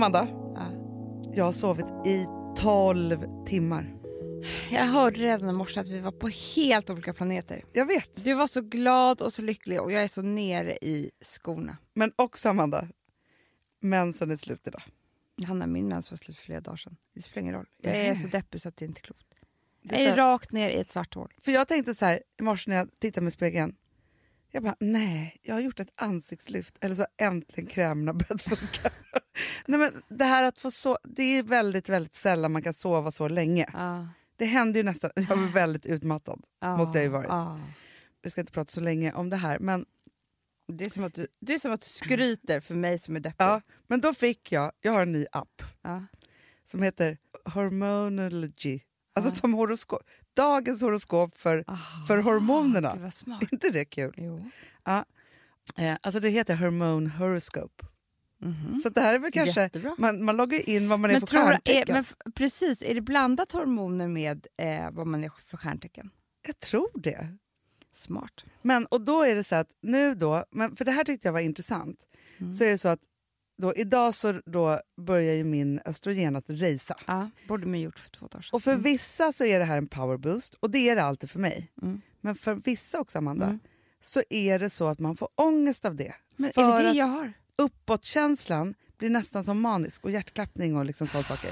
Amanda, Ja. jag har sovit i 12 timmar. Jag hörde redan i morse att vi var på helt olika planeter. Jag vet, Du var så glad och så lycklig och jag är så nere i skorna. men också Amanda, mensen är slut idag. Hanna, min mens var slut för flera dagar sedan. Det spelar ingen roll. Jag är så deppig så att det är inte klokt. Det Jag är är så- rakt ner i ett svart hål. För jag tänkte så här i morse när jag tittade mig i spegeln. Jag bara, nej, jag har gjort ett ansiktslyft. Eller så äntligen krämerna börjat funka. nej, men det här att få so- det är väldigt, väldigt sällan man kan sova så länge. Ja. Det händer ju nästan, jag var väldigt utmattad. Ja. Måste jag ju varit. Ja. Vi ska inte prata så länge om det här. Men, Det, är som att du, det är som att du skryter för mig som är deppig. ja, men då fick jag, jag har en ny app som heter Hormonology. Alltså som horoskop, dagens horoskop för, för hormonerna. Är inte det kul? Jo. Ja. Eh, alltså det heter Hormone Horoscope. Så det här är väl kanske, Jättebra. man, man loggar in vad man är Men för tror, du- är, stjärntecken. men f- precis, är det blandat hormoner med eh, vad man är för stjärntecken? Jag tror det. Smart. Men, och då är det så att nu då, men för det här tyckte jag var intressant, Mm. så är det så att då, idag så då börjar ju min östrogen att racea. Ja, borde man gjort för två dagar sedan. Och för vissa så är det här en power boost och det är det alltid för mig. Mm. Men för vissa också Amanda, Mm. så är det så att man får ångest av det. Men för är det det jag har? Uppåtkänslan blir nästan som manisk och hjärtklappning och liksom sådana saker.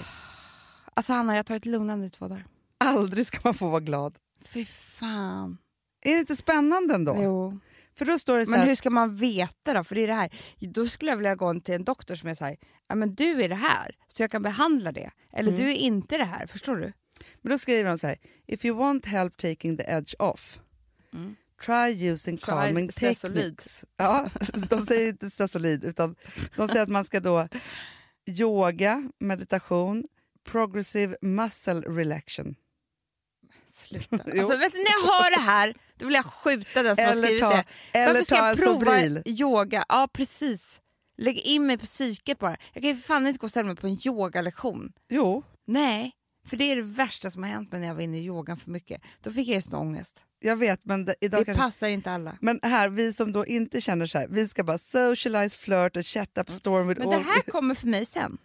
Alltså Hanna, jag har tagit lugnande i två dagar. Aldrig ska man få vara glad. Fy fan. Är det inte spännande ändå? Jo. För då står det så Men hur ska man veta då? För det är det här. Då skulle jag vilja gå till en doktor som är så här, ja men du är det här, så jag kan behandla det. Eller Mm. du är inte det här, förstår du? men då skriver de så här, if you want help taking the edge off, try using Try calming techniques. Ja, de säger inte stesolid, utan de säger att man ska då yoga, meditation, progressive muscle relaxation. Sluta. Alltså, vet du, när jag hör det här, då vill jag skjuta den som har Eller skrivit ta- det. eller Varför ska ta jag prova Sobril. yoga? Ja, precis. Lägg in mig på psyket bara. Jag kan ju fan inte gå och ställa mig på en yogalektion. Jo, Nej, för det är det värsta som har hänt mig när jag var inne i yogan för mycket. Då fick jag ju sån ångest. jag vet, men det, idag Det kanske... passar inte alla. Men här, vi som då inte känner så här, vi ska bara socialize, flirt och chat up storm with Men det all... här kommer för mig sen.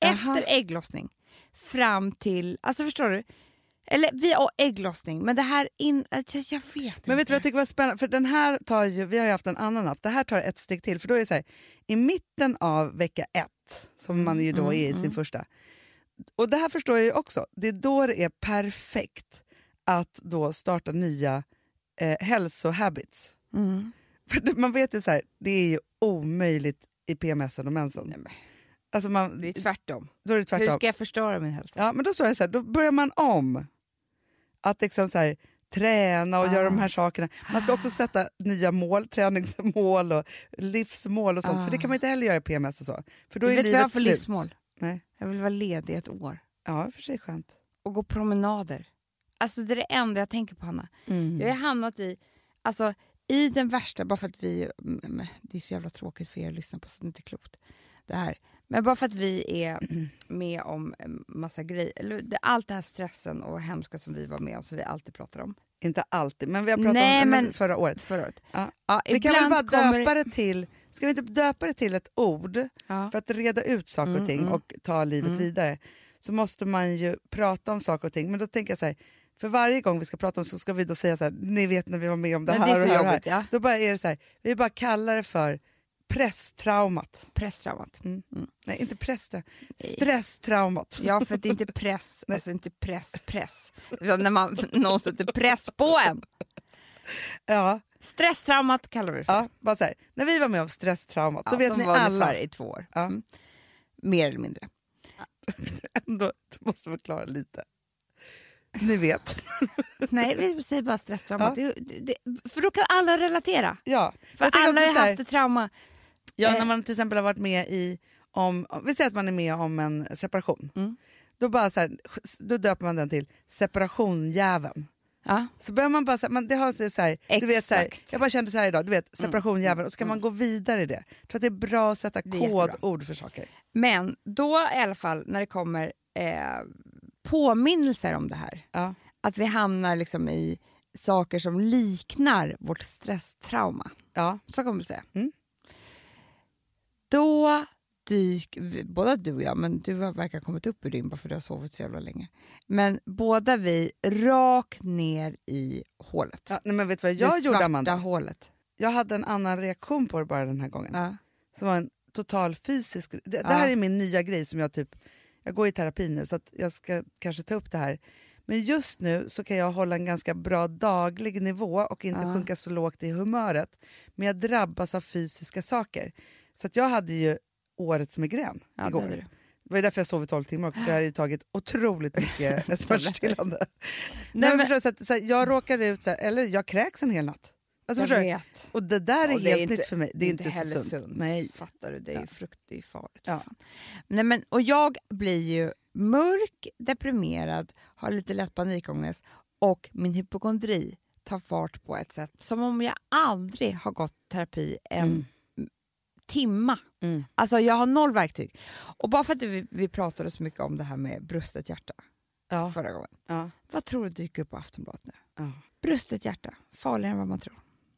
Efter ägglossning. Fram till, alltså förstår du? Eller vi har ägglossning, men det här in, jag, jag vet Men inte. vet du vad jag tycker var spännande? För den här tar ju, vi har ju haft en annan app, det här tar ett steg till. För då är det så här, i mitten av vecka ett, som man ju då är i sin första, och det här förstår jag ju också, det är då det är perfekt att då starta nya eh, hälsohabits. Mm. För man vet ju så här, det är ju omöjligt i PMS och mensen. Nej, Alltså man, det är tvärtom. då är det Hur tvärtom. ska jag förstöra min hälsa? Ja, men då står det så här, då börjar man om. Att liksom så här, träna och göra de här sakerna. Man ska också sätta nya mål, träningsmål och livsmål och sånt. För det kan man inte heller göra i PMS och så. För då Du är vet vad jag har livet för slut. livsmål? Nej. Jag vill vara ledig ett år Ja, för sig skönt. och gå promenader. Alltså det är det enda jag tänker på Hanna. Mm. Jag har hamnat i, alltså i den värsta, bara för att vi, mm, det är så jävla tråkigt för er att lyssna på så det är inte klokt det här. Men bara för att vi är med om massa grejer, allt det här stressen och hemska som vi var med om, som vi alltid pratar om. Inte alltid, men vi har pratat Nej, om det men- förra året. Förra året. Ja. Ja, Vi kan väl bara kommer- döpa det till, ska vi inte döpa det till ett ord Ja. för att reda ut saker och Mm, ting mm. och ta livet vidare så måste man ju prata om saker och ting. Men då tänker jag så här, för varje gång vi ska prata om så ska vi då säga så här, ni vet när vi var med om det Men här det och det här. jobbigt, ja. Då bara är det så här, vi bara kallar det för presstraumat. Presstraumat. Nej, inte presstraumat, stresstraumat. Ja, för det är inte press, alltså inte press, press. När man, någon sätter press på en. Ja, Stresstraumat kallar vi det för. ja, bara så här, när vi var med om stresstraumat, då Ja, vet som ni var alla. i två år. Ja. Mm. Mer eller mindre. Ändå, du måste förklara lite. Ni vet. Nej, vi säger bara stresstraumat. Ja. Det, det, för då kan alla relatera. Ja, För alla har haft ett trauma. Ja, Eh. när man till exempel har varit med i, om, vi säger att man är med om en separation. Mm. Då, bara så här, då döper man den till separationjäveln. Ja. Så börjar man bara, så här, man, det har så så här, du vet, så här. Mm. jag bara kände så här idag, du vet separationjäveln och så kan man gå vidare i det. Jag tror att det är bra att sätta kodord för saker. Men då i alla fall när det kommer eh, påminnelser om det här, Ja. att vi hamnar liksom i saker som liknar vårt stresstrauma, Ja. så kan man säga. Mm. Då dyk, båda du och jag, men du verkar ha kommit upp ur din bara för du har sovit så jävla länge. Men båda vi rakt ner i hålet. Ja, nej, men vet du vad det jag svarta gjorde Amanda? hålet. Jag hade en annan reaktion på det bara den här gången. Ja. Som var en total fysisk... Det, det här är min nya grej som jag typ... Jag går i terapi nu så jag ska kanske ta upp det här. Men just nu så kan jag hålla en ganska bra daglig nivå och inte Ja. sjunka så lågt i humöret. Men jag drabbas av fysiska saker. Så jag hade ju årets migrän Ja, det igår. Det, du. var därför jag sov i 12 timmar också, för jag hade ju tagit otroligt mycket smärtstillande. Nej, men men- så att, så här, jag råkar ut, så här, eller jag kräks en hel natt. Alltså, Jag du? vet. Och det där är det är helt inte- nytt för mig. Det är, inte, heller så sunt. Nej. Fattar du? Det är ju frukt, det är farligt. Ja. Nej, men, och jag blir ju mörk, deprimerad, har lite lätt panikångest och min hypokondri tar fart på ett sätt som om jag aldrig har gått terapi en Mm. Timma. Mm. Alltså jag har noll verktyg. Och bara för att vi, vi pratade så mycket om det här med brustet hjärta Ja. förra gången. Ja. Vad tror du dyker upp på Aftonbladet nu? Ja. Brustet hjärta, farligare än vad man tror.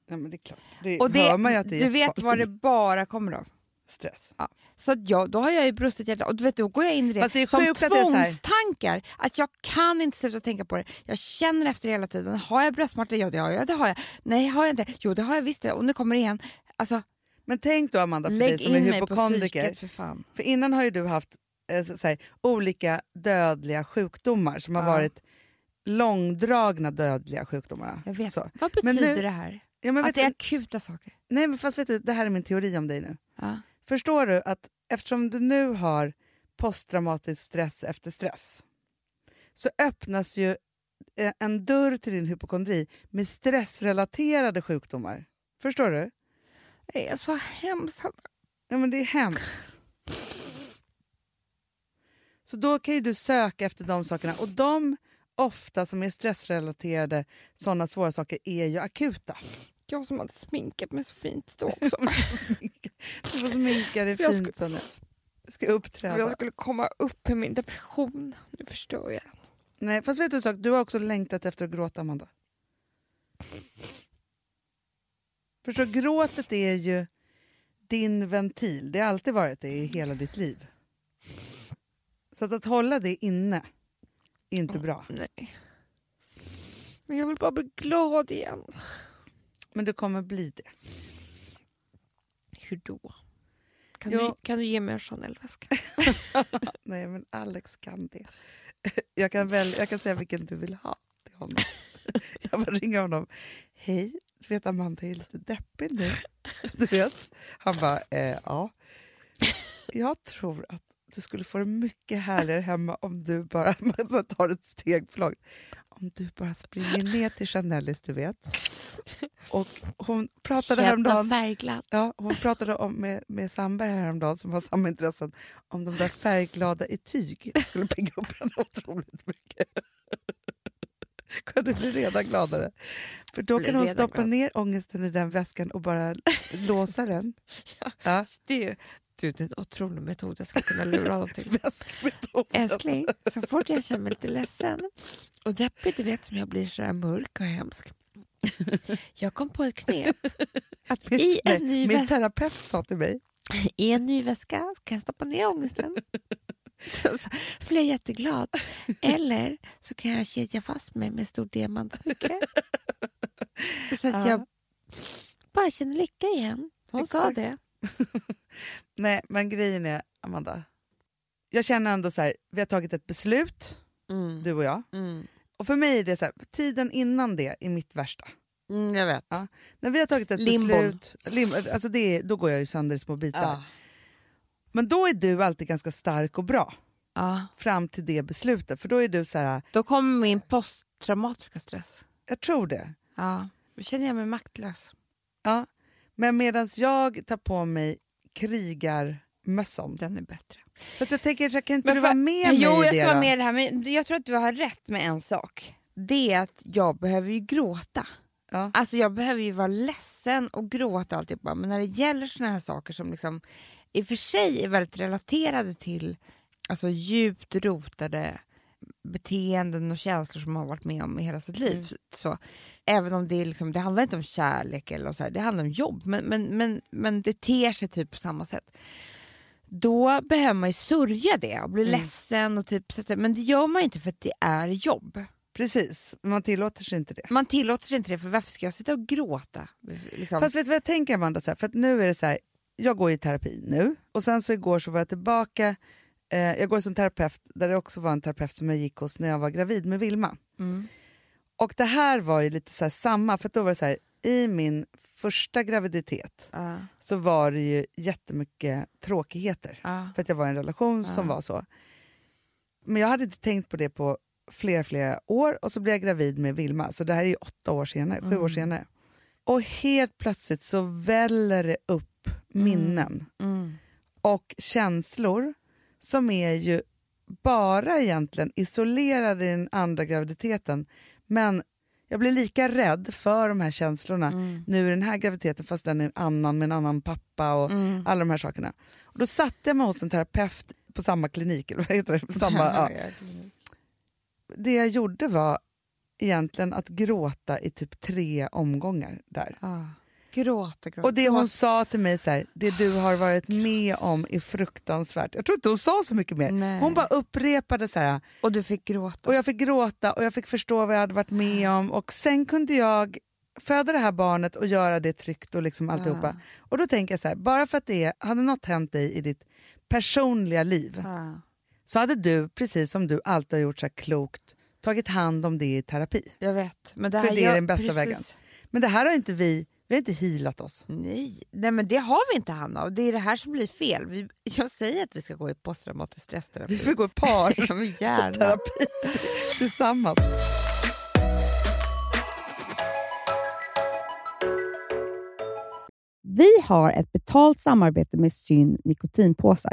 Ja, men det är klart. Det Och det, hör man ju att det är du vet vad det bara kommer av. Stress. Så att jag, då har jag ju brustet hjärta och du vet, då går jag in i det, Fast det är som sjukt att det så tvångstankar. Att jag kan inte sluta tänka på det. Jag känner efter hela tiden. Har jag bröstsmärta? Ja det har jag. Det har jag. Nej har jag inte. Jo det har jag visst det. Och nu kommer det igen. Alltså, Men tänk då Amanda, för lägg dig som är hypokondriker. psyket för fan. För innan har ju du haft eh, så, så här, olika dödliga sjukdomar som har Ja. varit långdragna dödliga sjukdomar. Jag vet. Så. Vad betyder nu- det här? Ja, Att det är du, akuta saker? nej, men fast vet du, det här är min teori om dig nu. Ja. Förstår du att eftersom du nu har posttraumatisk stress efter stress så öppnas ju eh, en dörr till din hypokondri med stressrelaterade sjukdomar. Förstår du? Det är så hemskt. Ja, men det är hemskt. Så då kan ju du söka efter de sakerna. Och de ofta som är stressrelaterade, sådana svåra saker, är ju akuta. Jag som hade sminkat mig så fint då också. Du får sminka dig Jag fint. Sanne. Du ska uppträda. jag skulle komma upp med min depression. Nu förstör jag. Nej, fast vet du en sak? Du har också längtat efter att gråta, Amanda. Förstår, gråtet är ju din ventil. Det har alltid varit det i hela ditt liv. Så att, att hålla det inne är inte bra. Nej. Men jag vill bara bli glad igen. Men du kommer bli det. Hur då? Kan, Jo. du, kan du ge mig en Chanel-väska? Nej, men Alex kan det. Jag kan, väl, jag kan säga vilken du vill ha till honom. Jag bara ringer honom. Hej, du vet Amanda är lite deppig nu. Du vet? Han bara, eh, ja. Jag tror att du skulle få det mycket härligare hemma om du bara så tar ett steg för långt. Om du bara springer ner till Chanelis, du vet. Och hon pratade häromdagen... färgglad. Ja, hon pratade om, med, med Sandberg häromdagen som har samma intressen om de där färgglada i tyg. Det skulle pigga upp henne otroligt mycket. Kunde bli redan gladare. För då Blir kan hon stoppa glad. ner ångesten i den väskan och bara låsa den. Ja. Det är ju det är en otrolig metod jag ska kunna lura honom till. Älskling, så fort jag känner mig lite ledsen och deppig, du vet som jag blir så här mörk och hemsk. Jag kom på ett knep. Att i en, ny Min terapeut sa till mig, I en ny väska kan jag stoppa ner ångesten. Så blir jag jätteglad. Eller så kan jag kedja fast mig med stor diamantsmycke. Så att Ja. jag bara känner lycka igen. Hon Exakt. det. nej men grejen är Amanda, jag känner ändå så här, vi har tagit ett beslut, Mm. du och jag. Mm. Och för mig är det så här, tiden innan det är mitt värsta. Mm, jag vet. När vi har tagit ett Limbon. beslut, lim, alltså det då går jag ju sönder i små bitar. Ja. Men då är du alltid ganska stark och bra Ja. fram till det beslutet. För då är du så här, Då kommer min posttraumatiska stress. jag tror det. Ja. Då känner jag mig maktlös. Ja. Men medan jag tar på mig krigarmössan. Den är bättre. Så att jag tänker, så kan inte Men du för- vara med mig jo, jag ska vara med i det här. Men jag tror att du har rätt med en sak. Det är att jag behöver ju gråta. Ja. Alltså jag behöver ju vara ledsen och gråta och alltihopa. Men när det gäller såna här saker som liksom i och för sig är väldigt relaterade till alltså djupt rotade beteenden och känslor som man har varit med om i hela sitt liv. Mm. Så, även om det, är liksom, det handlar inte om kärlek eller så här, det handlar om jobb. Men, men, men, men det ter sig typ på samma sätt. då behöver man ju sörja det och bli Mm. ledsen. Och typ, så att, men det gör man inte för att det är jobb. Precis, man tillåter sig inte det. Man tillåter sig inte det, för varför ska jag sitta och gråta? Liksom. Fast vet du vad jag tänker Amanda? Så här, för att nu är det så här, jag går i terapi nu och sen så igår så var jag tillbaka, eh, jag går som terapeut där det också var en terapeut som jag gick hos när jag var gravid med Vilma. Mm. Och det här var ju lite så samma, för då var det så här, i min första graviditet Ja, så var det ju jättemycket tråkigheter. ja, För att jag var i en relation som Ja. var så. Men jag hade inte tänkt på det på flera, flera år och så blev jag gravid med Vilma. Så det här är ju åtta år senare, sju år Mm. senare. Och helt plötsligt så väller det upp minnen mm. och känslor som är ju bara egentligen isolerade i den andra graviditeten. Men jag blir lika rädd för de här känslorna Mm. nu i den här graviditeten fast den är annan med en annan pappa och Mm. alla de här sakerna. Och då satte jag mig hos en terapeut på samma klinik. Eller vad heter det? På samma, ja. Det jag gjorde var egentligen att gråta i typ tre omgångar där. Ja. Gråta, gråta. Och det hon sa till mig, så här, det du har varit med om är fruktansvärt. Jag tror inte hon sa så mycket mer. Nej. Hon bara upprepade så här, Och du fick gråta. och jag fick gråta och jag fick förstå vad jag hade varit med om och sen kunde jag föda det här barnet och göra det tryggt och liksom alltihopa. Ja. Och då tänker jag så här, bara för att det är, hade något hänt dig i ditt personliga liv Ja. så hade du, precis som du alltid har gjort så klokt, tagit hand om det i terapi. Jag vet. Men det För här det är gör- den bästa precis. vägen. Men det här har inte vi, vi har inte healat oss. Nej. Nej, men det har vi inte Hanna. Och det är det här som blir fel. Vi, jag säger att vi ska gå i posttraumatisk stressterapi. Vi får gå i par Ja, men gärna. terapi tillsammans. Vi har ett betalt samarbete med Syn nikotinpåsar.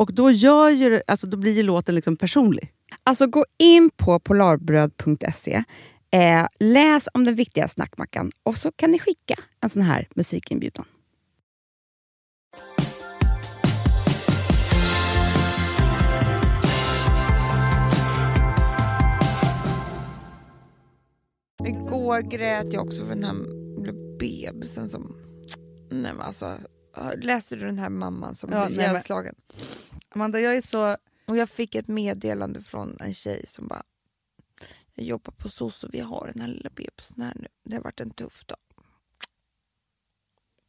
Och då, gör ju, alltså, då blir ju låten liksom personlig. Alltså gå in på polarbröd.se, eh, läs om den viktiga snackmackan och så kan ni skicka en sån här musikinbjudan. Igår grät jag också för den här bebisen som... Nej men alltså, läste du den här mamman som Ja, blev ihjälslagen? Amanda, jag är så... Och jag fick ett meddelande från en tjej som bara Jag jobbar på SOS och vi har den här lilla bebisen här nu. Det har varit en tuff dag.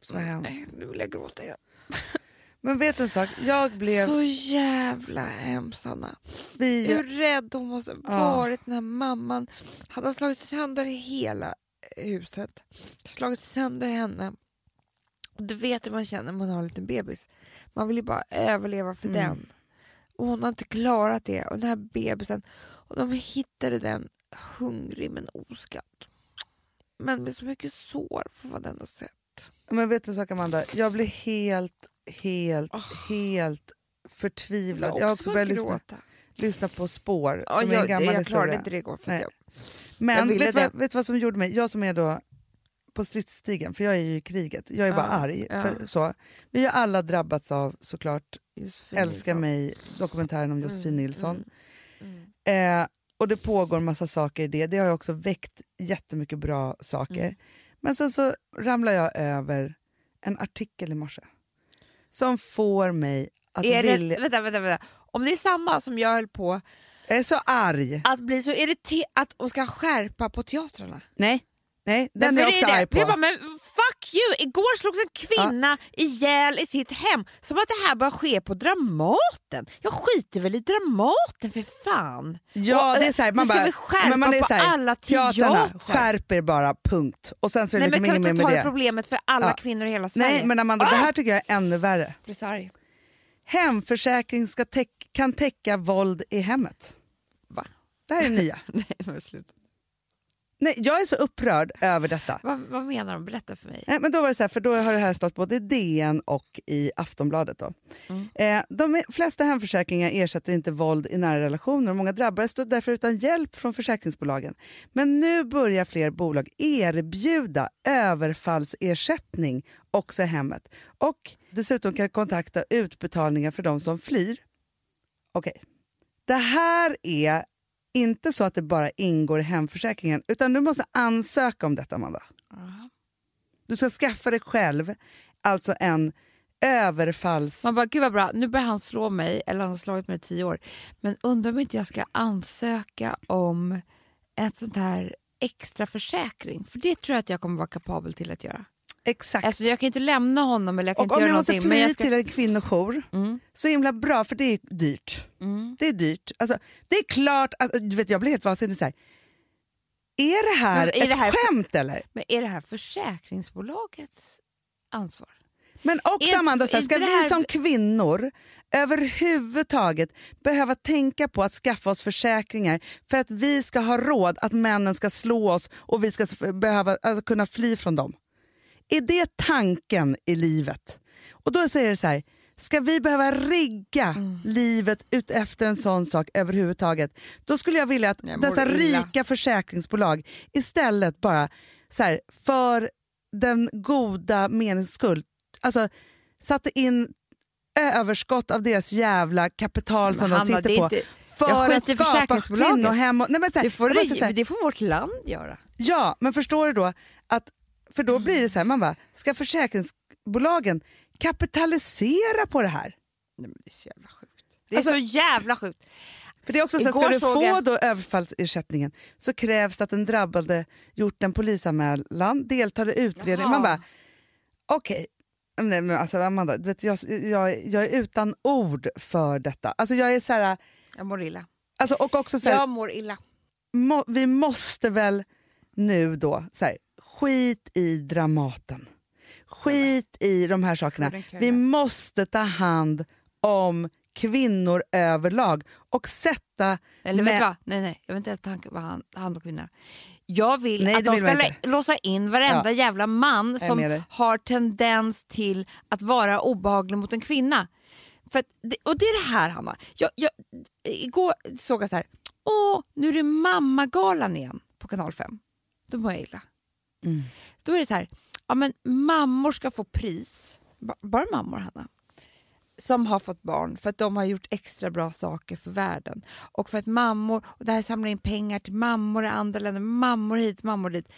Så hemskt. Nej, nu vill jag gråta igen. Men vet du en sak? Jag blev... Så jävla hemskt Hanna. vi, Hur rädd hon måste ha varit den här mamman. Han har slagit sönder hela huset. Slagit sönder henne. Du vet hur man känner när man har en liten bebis. Man vill ju bara överleva för Mm. den. Och hon har inte klarat det. Och den här bebisen. Och de hittade den hungrig men oskadd. Men med så mycket sår för vad den har sett. men vet du en sak Amanda? Jag blev helt, helt, Åh. helt förtvivlad. Jag Jag har också börjat lyssna, lyssna på Spår, Ja, som är en jag, gammal jag historia. klarade inte det igår. För jag, Men Jag vet vad, vet vad som gjorde mig? Jag som är då på stridsstigen, för jag är ju i kriget. Jag är bara Ja, arg. För, så. Vi har alla drabbats av såklart Josefin Älskar Nilsson. mig, dokumentären om Josefin Mm, Nilsson. mm, mm. Eh, och det pågår massa saker i det. Det har ju också väckt jättemycket bra saker. Mm. Men sen så ramlar jag över en artikel i morse. Som får mig att Är vilja... det, vänta, vänta, vänta. Om det är samma som jag höll på Jag är så arg! att bli så irriterad att de ska skärpa på teatrarna. Nej, nej den är Därför jag också arg på. Jag bara, men fuck you! Igår slogs en kvinna ihjäl i sitt hem. Som att det här bara sker på Dramaten. Jag skiter väl i Dramaten för fan. Ja, Och, det är så här, nu man ska bara, vi skärpa man är på så här, alla teatrarna, teatrar. skärp er bara, punkt. Och sen så är det Nej, liksom men kan vi mer inte ta det. problemet för alla Ja. kvinnor i hela Sverige? Nej men Amanda, det här tycker jag är ännu värre. Blir så arg. Hemförsäkring ska täck- kan täcka våld i hemmet. Va? Det här är nya. Nej, men sluta. Nej, jag är så upprörd över detta. Vad, vad menar de? Berätta för mig. Nej, men då var det så här, för då har det här stått både i DN och i Aftonbladet. Då. Mm. Eh, de flesta hemförsäkringar ersätter inte våld i nära relationer och många drabbade står därför utan hjälp från försäkringsbolagen. Men nu börjar fler bolag erbjuda överfallsersättning också i hemmet. Och dessutom kan kontakta utbetalningar för de som flyr. Okej. Det här är inte så att det bara ingår i hemförsäkringen utan du måste ansöka om detta Amanda. Du ska skaffa dig själv alltså en överfalls... Man bara, gud vad bra, nu börjar han slå mig, eller han har slagit mig i tio år. Men undrar om inte jag ska ansöka om ett sånt här extra försäkring. För det tror jag att jag kommer vara kapabel till att göra. Exakt. Alltså jag kan inte lämna honom eller jag kan och inte om göra jag måste fly ska... till en kvinnojour, Mm. så himla bra för det är dyrt. Mm. Det är dyrt. Alltså, det är klart att, du vet, jag blir helt vansinnig. Så här. Är det här är ett det här- skämt eller? Men är det här försäkringsbolagets ansvar? Men också Är- Amanda, så här, är ska det vi här- som kvinnor överhuvudtaget behöva tänka på att skaffa oss försäkringar för att vi ska ha råd att männen ska slå oss och vi ska behöva alltså, kunna fly från dem? Är det tanken i livet? Och då säger det så här, Ska vi behöva rigga Mm. livet ut efter en sån sak överhuvudtaget? Då skulle jag vilja att Jag dessa illa. rika försäkringsbolag istället bara så här, för den goda menings skull, alltså satte in överskott av deras jävla kapital som Men de Hanna, sitter det är på inte- för att skapa kvinnohem. Och, nej men så här, Det får, måste säga- det, det får vårt land göra. Ja, men förstår du då att för då blir det så här, man bara, ska försäkringsbolagen kapitalisera på det här? Nej, men det är så jävla sjukt. Det är Alltså- så jävla sjukt. För det är också så ska du få jag- då överfallsersättningen så krävs det att den drabbade gjort en polisanmälan, deltar i utredning. Man bara, okej. Nej, men alltså Amanda, du vet, jag, jag, jag är utan ord för detta. Alltså jag är så här, Jag mår illa. alltså, och också så här, Jag mår illa. må, vi måste väl nu då, så här, skit i Dramaten. Skit i de här sakerna. Vi måste ta hand om kvinnor överlag och sätta... Eller vet vad? Nej, nej, jag vill inte ta hand om kvinnor. Jag vill Nej, att de vill ska låsa in varenda Ja. jävla man som har tendens till att vara obehaglig mot en kvinna. För det- och det är det här Hanna. Jag, jag, igår såg jag så här, åh nu är det mammagalan igen på kanal 5. Då mår jag illa. Mm. Då är det så här, ja men mammor ska få pris, Ba- bara mammor Hanna, som har fått barn för att de har gjort extra bra saker för världen. Och för att mammor, och det här samlar in pengar till mammor i andra länder, mammor hit, mammor dit.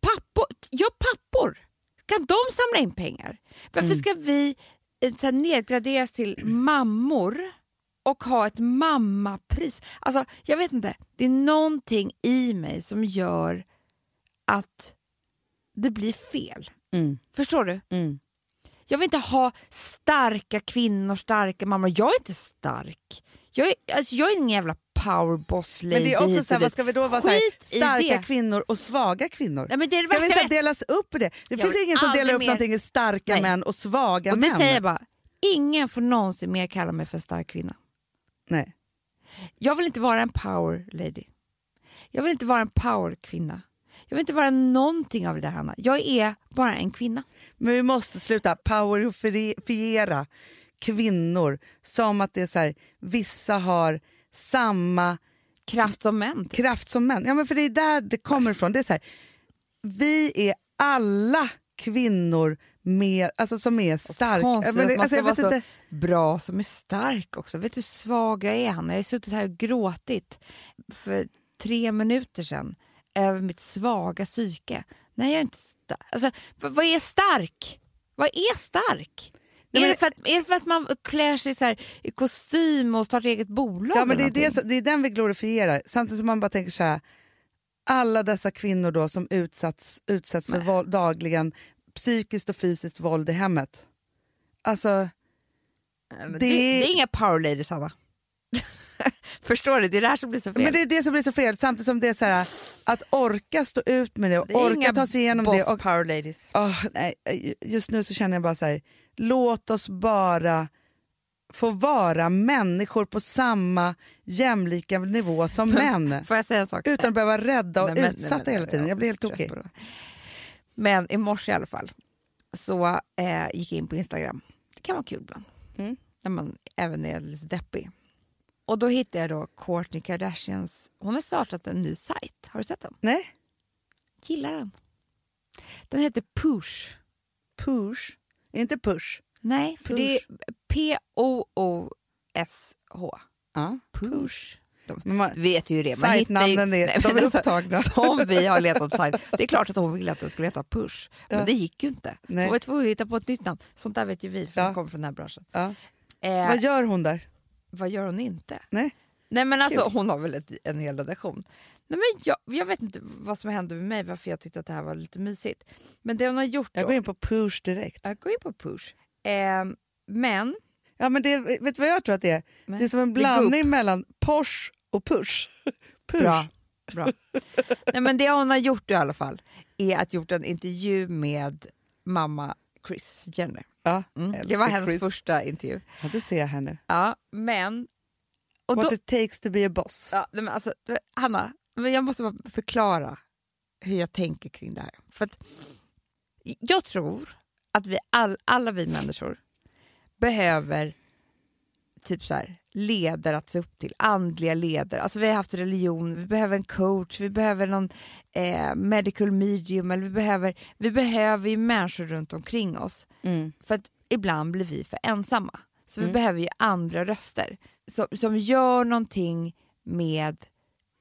Pappor, ja pappor, kan de samla in pengar? Varför ska vi eh, så här, nedgraderas till mammor och ha ett mammapris? Alltså, jag vet inte, det är någonting i mig som gör att det blir fel. Mm, Förstår du? mm. Jag vill inte ha starka kvinnor, starka mammor. Jag är inte stark. Jag är, alltså, jag är ingen jävla powerboss lady Men det är också så här, vad ska vi då vara så här, starka kvinnor och svaga kvinnor? Nej, men det är det ska vi så här, delas upp i det? Det Jag finns ingen som delar upp mer- någonting i starka Nej. män och svaga Och män. säger jag bara, ingen får någonsin mer kalla mig för en stark kvinna. Nej. Jag vill inte vara en power lady. Jag vill inte vara en power kvinna. Jag vill inte vara någonting av det där Hanna. Jag är bara en kvinna. Men vi måste sluta powerifiera kvinnor som att det är så här, vissa har samma Kraft som män. typ. kraft som män. Ja, men för det är där det kommer ifrån. Det är så här, vi är alla kvinnor med, alltså som är starka. Konstigt Men det- alltså, jag vet inte. bra som är stark också. Vet du hur svag jag är Hanna? Jag har suttit här och gråtit för tre minuter sedan över mitt svaga psyke. Nej, jag är inte stark. Alltså, vad, är stark? Vad är stark? Nej, är, det för att, är det för att man klär sig så här i kostym och startar eget bolag? Ja, men det, är det, det är den vi glorifierar. Samtidigt som man bara tänker så här, alla dessa kvinnor då som utsatts, utsätts för våld, dagligen psykiskt och fysiskt våld i hemmet. Alltså, Nej, det, det är inga power ladies Hanna. Förstår du? Det är det här som blir så fel. men det är det som blir så fel. Samtidigt som det är så här, att orka stå ut med det och Det orka ta sig igenom boss det. Och, power ladies. Åh, nej, just nu så känner jag bara så här, låt oss bara få vara människor på samma jämlika nivå som män. Får jag säga en sak? Utan att behöva vara rädda och Nej, men- utsatta nej, men- hela tiden. Jag blir helt tokig. Men i morse i alla fall så eh, gick jag in på Instagram. Det kan vara kul ibland. Mm. När man även är lite deppig. Och då hittade jag då Kourtney Kardashians... Hon har startat en ny sajt. Har du sett den? Nej, Gillar den. Den heter Push. push. Inte push. Nej, för Push. det är P-O-O-S-H. Ja. Push. De Men man, vet ju det. Man hittar ju- Sajtnamnen är, Nej, de men är alltså, upptagna. Som vi har letat sajt. Det är klart att hon ville att den skulle heta Push, men Ja. det gick ju inte. Nej. Hon var tvungen att hitta på ett nytt namn. Sånt där vet ju vi, för Ja. vi kommer från den här branschen. Ja. Eh, Vad gör hon där? Vad gör hon inte? Nej. Nej men alltså Kul. hon har väl ett, en hel redaktion. Nej, men jag, jag vet inte vad som hände med mig, varför jag tyckte att det här var lite mysigt. Men det hon har gjort Jag då, går in på push direkt. jag går in på Push. Eh, men, Ja, men det, vet du vad jag tror att det är? Nej. Det är som en blandning mellan Porsche och push. push. bra. bra. Nej, men det hon har gjort i alla fall är att gjort en intervju med mamma Chris Jenner. Ja, Mm. Det var hennes Chris. första intervju. Ja, det ser jag här nu. Ja, men... Och What då, it takes to be a boss. ja, men alltså, Hanna, men jag måste bara förklara hur jag tänker kring det här. För att jag tror att vi all, alla vi människor behöver typ så här, ledare att se upp till, andliga ledare. Alltså vi har haft religion, vi behöver en coach, vi behöver någon eh, medical medium, eller vi behöver, vi behöver ju människor runt omkring oss. Mm. För att ibland blir vi för ensamma. Så vi Mm. behöver ju andra röster som, som gör någonting med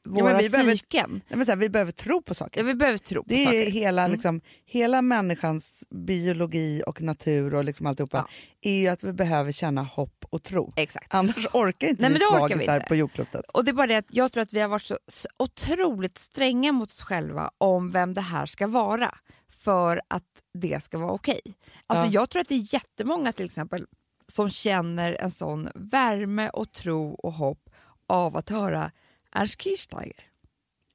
våra vi behöver- psyken. Nej, men så här, vi behöver tro på saker. Ja, vi behöver tro Det är hela, Mm. liksom, hela människans biologi och natur och liksom alltihopa Ja. är ju att vi behöver känna hopp och tro. Exakt. Annars orkar inte Nej, vi svagisar på jordklotet. Och det är bara det att jag tror att vi har varit så otroligt stränga mot oss själva om vem det här ska vara för att det ska vara okej. Alltså Ja. jag tror att det är jättemånga till exempel som känner en sån värme och tro och hopp av att höra Ernst Kirchsteiger.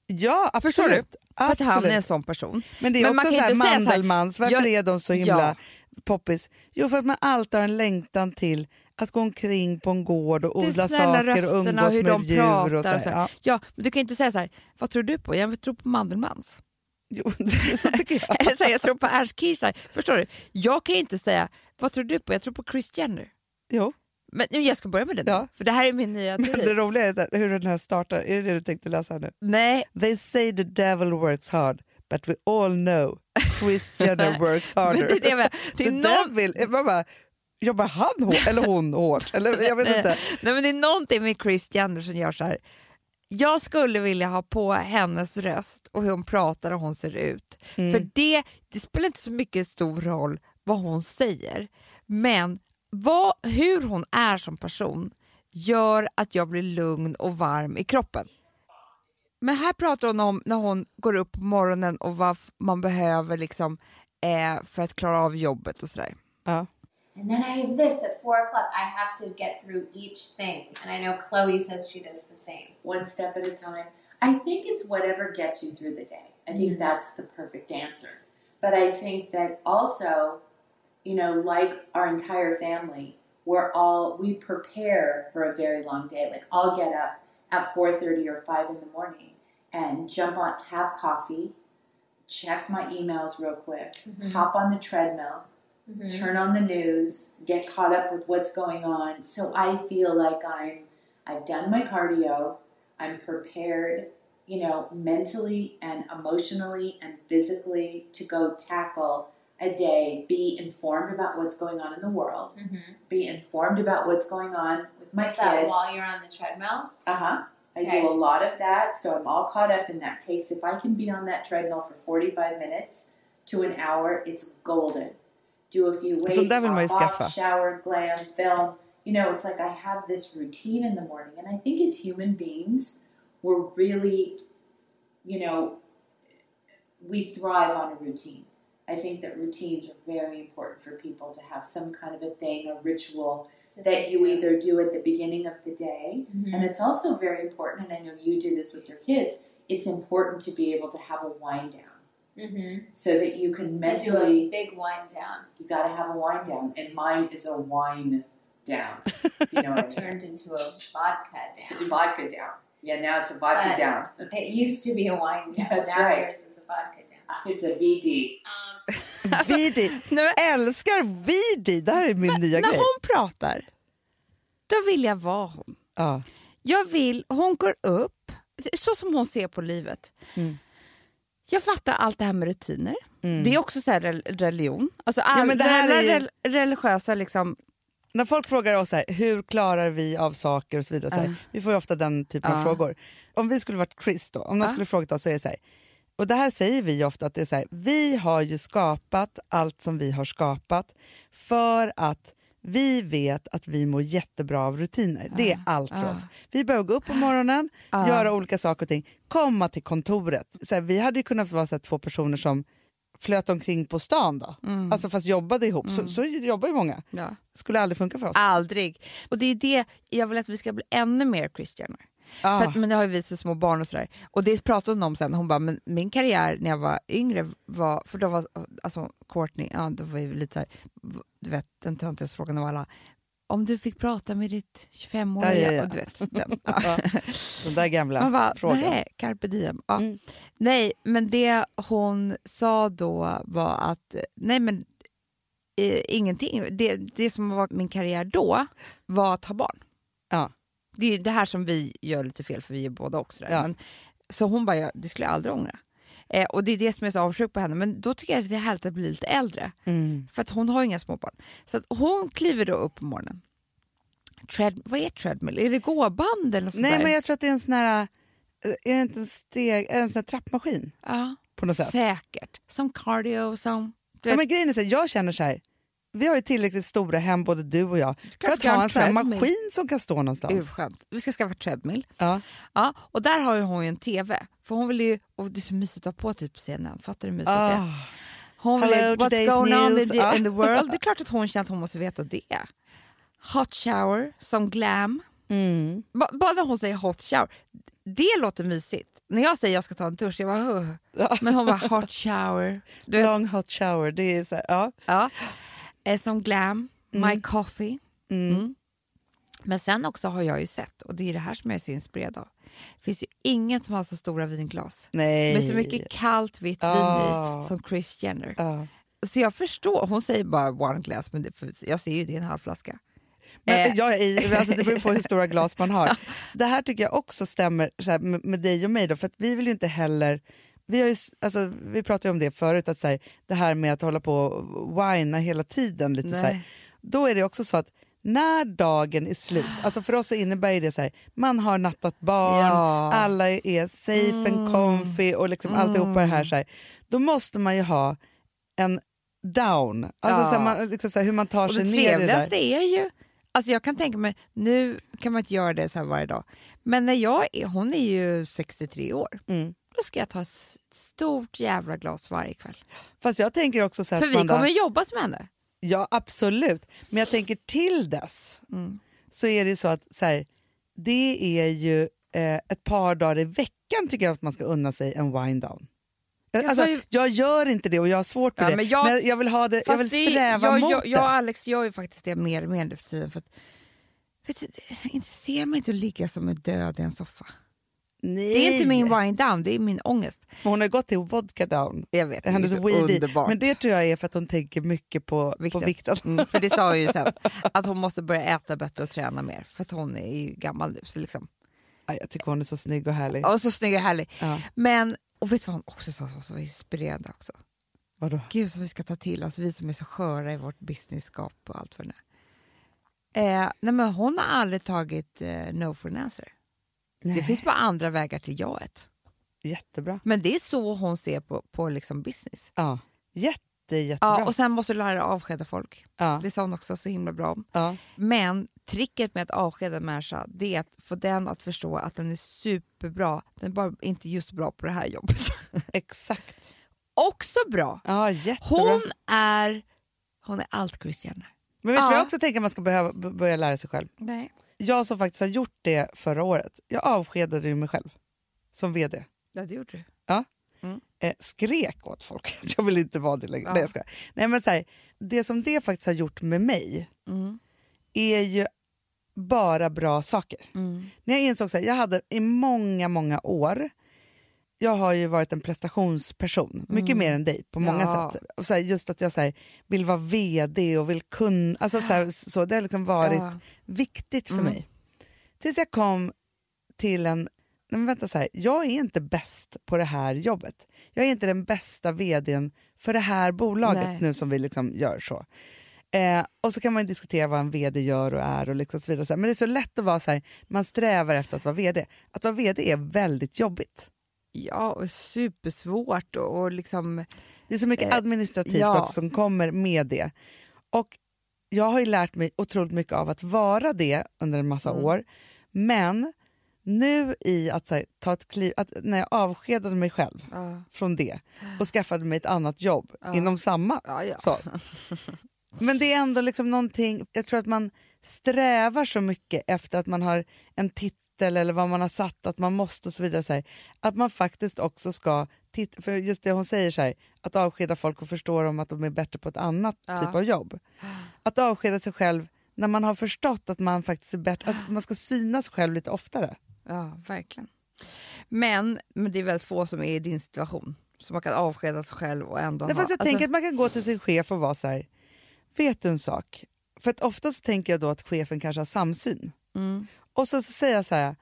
Ja, absolut. Förstår du? För att han är en sån person. Men det är Men man också kan så här, säga så Mandelmans, varför jag- är de så himla Ja. poppis? Jo, för att man alltid har en längtan till att gå omkring på en gård och odla saker och rösterna och umgås hur med de djur. pratar Och så och här. så här. Ja. Ja, men du kan inte säga så här, vad tror du på? Jag tror på Mandelmans. Jo, så tycker jag. Eller så här, jag tror på Ernst Kirchsteiger. Förstår du? Jag kan ju inte säga, vad tror du på? Jag tror på Chris Jenner. Jo. Men nu, jag ska börja med det nu, Ja. för det här är min nya Men det roliga är hur den här startar. Är det det du tänkte läsa nu? Nej, They say the devil works hard, but we all know Chris Jenner works harder. det är, det, med- det är the någon, devil, man bara, jobbar han hårt eller hon hårt? Eller, jag vet inte. nej, men det är någonting med Chris Jenner som gör så här. Jag skulle vilja ha på hennes röst och hur hon pratar och hon ser ut. Mm. För det, det spelar inte så mycket stor roll vad hon säger, men vad, hur hon är som person gör att jag blir lugn och varm i kroppen. Men här pratar hon om när hon går upp på morgonen och vad man behöver liksom, eh, för att klara av jobbet och sådär. Ja. And then I have this at four o'clock. I have to get through each thing. And I know Chloe says she does the same. one step at a time. I think it's whatever gets you through the day. I think that's the perfect answer. But I think that also, you know, like our entire family, we're all we prepare for a very long day. Like I'll get up at 4:30 or 5 in the morning and jump on have coffee, check my emails real quick, mm-hmm. hop on the treadmill, mm-hmm. turn on the news, get caught up with what's going on. So I feel like I'm I've done my cardio, I'm prepared, you know, mentally and emotionally and physically to go tackle a day, be informed about what's going on in the world, Mm-hmm. be informed about what's going on with my Is that kids. while you're on the treadmill? Uh huh. I Okay. do a lot of that, so I'm all caught up, and that takes, if I can be on that treadmill for 45 minutes to an hour, it's golden. Do a few weights, Sånt där vill man ju off, skaffa. shower, glam, film. You know, it's like I have this routine in the morning, and I think as human beings, we're really, you know, we thrive on a routine. I think that routines are very important for people to have some kind of a thing, a ritual that you either do at the beginning of the day, Mhm. and it's also very important, and I know you do this with your kids, it's important to be able to have a wind down Mm-hmm. so that you can do a mentally, big wind down. you got to have a wind down, and mine is a wine down. you know what I mean. Turned into a vodka down. Vodka down. Yeah, now it's a vodka But- down. It used to be a wine down. That's now right. yours is a vodka It's a VD. Um, Vidi. Nej, men- Älskar Vidi! Det här är min nya när grej. hon pratar, då vill jag vara hon. Ja. Jag vill, hon går upp, så som hon ser på livet. Mm. Jag fattar allt det här med rutiner. Mm. Det är också så religion. Alltså all, men det här alla är ju- rel- religiösa liksom, När folk frågar oss här, hur klarar vi av saker och så vidare, så här, Ja. vi får ju ofta den typen av Ja. frågor. Om vi skulle varit Chris då, om någon Ja. skulle frågat oss så är det så här, och det här säger vi ofta att det är så här, vi har ju skapat allt som vi har skapat för att vi vet att vi mår jättebra av rutiner. Det är allt för Ja. oss. Vi behöver gå upp på morgonen, Ja. göra olika saker och ting, komma till kontoret. Så här, vi hade ju kunnat vara så här, två personer som flöt omkring på stan då. Mm. Alltså fast jobbade ihop. Så, så jobbar ju många. ja. skulle aldrig funka för oss. aldrig. Och det är det jag vill att vi ska bli ännu mer Christianer. Ah. För att, men nu har ju vi så små barn och sådär. Och det pratade hon om sen, hon bara, men min karriär när jag var yngre var, för då var alltså Courtney, ja då var ju lite såhär, du vet den töntigaste frågan av alla, om du fick prata med ditt 25-åriga, Ja, ja, ja. du vet den. Ja. Ja, den där gamla Man bara, frågan. nej, carpe diem. Ja. Mm. Nej, men det hon sa då var att, nej men eh, ingenting. Det, det som var min karriär då var att ha barn. Ja. Det är det här som vi gör lite fel för vi är båda också där. Ja. Men, så hon bara, ja, det skulle jag aldrig ångra. Eh, och det är det som jag är så avundsjuk på henne. Men då tycker jag att det är härligt att bli lite äldre. Mm. För att hon har inga småbarn. Så att hon kliver då upp på morgonen. Tread, vad är treadmill? Är det gåband eller något Nej, där? men jag tror att det är en sån här... eh, Är det inte en, steg, en sån här trappmaskin ja, på något sätt? säkert. Som cardio, som... Ja, men grejen är så här, jag känner så här. Vi har ju tillräckligt stora hem, både du och jag, för att ha en sån här maskin som kan stå någonstans. urskönt. Vi ska skaffa treadmill. Ja. Ja, och där har ju hon ju en TV. För hon vill ju, och det är så mysigt att ha på typ scenen. Fattar du hur mysigt det är? Ah. Hon vill, Hello, what's going on news. in the, in the world? Det är klart att hon känner att hon måste veta det. Hot shower som glam. Mm. Ba- Bara när hon säger hot shower, det låter mysigt. När jag säger jag ska ta en dusch, jag bara. Ja. Men hon bara hot shower. Du vet, Long hot shower. Det är så här, ja. ja. Eh, Som glam, my coffee. Mm. Mm. Men sen också har jag ju sett, och det är det här som jag är så inspirerad av. Det finns ju ingen som har så stora vinglas Nej. med så mycket kallt vitt vin Ah. i som Chris Jenner. Ja. Så jag förstår, hon säger bara one glass, men det, jag ser ju det är en halv flaska. Men Eh. jag är alltså det beror på hur stora glas man har. Det här tycker jag också stämmer så här, med, med dig och mig, då, för att vi vill ju inte heller... Vi, har ju, alltså, vi pratade om det förut, att så här, det här med att hålla på och whina hela tiden. Lite, så här, då är det också så att när dagen är slut, alltså för oss så innebär det så här, man har nattat barn, Ja. alla är safe and comfy och liksom alltihopa det här, så här. Då måste man ju ha en down, alltså Ja. så man, liksom så hur man tar sig ner i det där. är ju, alltså jag kan tänka mig, nu kan man inte göra det så här varje dag, men när jag är, hon är ju 63 år, Mm. då ska jag ta stort jävla glas varje kväll. Fast jag tänker också så här, För vi kommer jobba med henne. Ja, absolut. Men jag tänker till dess Mm. så är det ju så att så här, det är ju eh, ett par dagar i veckan tycker jag att man ska unna sig en wind down. Jag Alltså, jag gör inte det och jag har svårt med Ja, det. men jag- jag vill, ha det, jag vill det- sträva jag, mot jag, jag och det. Alex gör ju faktiskt det mer och mer nu för tiden. För att, vet du, det intresserar mig inte att ligga som en död i en soffa. Nej. Det är inte min wind down, det är min ångest. Men Hon har gått till vodka down. Jag vet, det är Hennes weedy. underbart. Men det tror jag är för att hon tänker mycket på vikten. På vikten. Mm, för det sa jag ju sen, att hon måste börja äta bättre och träna mer. För att hon är ju gammal nu. Så liksom. Aj, jag tycker hon är så snygg och härlig. Och så snygg och härlig. Ja. Men, och vet du vad hon också sa som var inspirerande också? Vadå? Gud som vi ska ta till oss, vi som är så sköra i vårt businessskap och allt vad det är. Eh, nej men hon har aldrig tagit eh, no for an answer. Det Nej. finns bara andra vägar till jaet. Jättebra. Men det är så hon ser på, på liksom business. Ja. Jätte, jättebra. Ja, och sen måste du lära dig avskeda folk. ja. Det sa hon också så himla bra om. Ja. Men tricket med att avskeda en människa det är att få den att förstå att den är superbra. Den är bara inte just bra på det här jobbet. Exakt. också bra. Ja, jättebra. Hon är, hon är allt Chris Jenner. Men vet du vad Ja. jag också tänker att man ska behöva börja lära sig själv? Nej. Jag som faktiskt har gjort det förra året, jag avskedade ju mig själv som vd. Ja, det gjorde du. Eh, skrek åt folk att jag vill inte vara det längre. Ja. Nej, jag skojar. Nej, men så här, det som det faktiskt har gjort med mig Mm. är ju bara bra saker. Mm. När jag insåg så här, jag hade i många, många år jag har ju varit en prestationsperson, mycket mer än dig på många Mm. Ja. sätt. Och så här, just att jag så här, vill vara vd och vill kunna, alltså så, här, så det har liksom varit Ja. viktigt för Mm. mig. Tills jag kom till en, nej men vänta så här, jag är inte bäst på det här jobbet. Jag är inte den bästa vdn för det här bolaget Nej. nu som vi liksom gör så. Eh, och så kan man diskutera vad en vd gör och är och liksom så vidare. Men det är så lätt att vara så här, man strävar efter att vara vd. Att vara vd är väldigt jobbigt. Ja, och supersvårt och, och liksom... Det är så mycket Eh, administrativt ja. också som kommer med det. Och jag har ju lärt mig otroligt mycket av att vara det under en massa Mm. år. Men nu i att här, ta ett kliv, att när jag avskedade mig själv Ja, från det och skaffade mig ett annat jobb Ja. inom samma. ja, ja. Så. Men det är ändå liksom någonting, jag tror att man strävar så mycket efter att man har en titel eller vad man har satt, att man måste och så vidare. Så här, att man faktiskt också ska, titta, för just det hon säger så här, att avskeda folk och förstå dem att de är bättre på ett annat Ja. typ av jobb. Att avskeda sig själv när man har förstått att man faktiskt är bättre, att man ska syna sig själv lite oftare. ja, verkligen. Men, men det är väldigt få som är i din situation. Så man kan avskeda sig själv och ändå Nej, ha... fast jag alltså- tänker att man kan gå till sin chef och vara så här, vet du en sak? För att ofta så tänker jag då att chefen kanske har samsyn. Mm. Och så, så säger jag så här,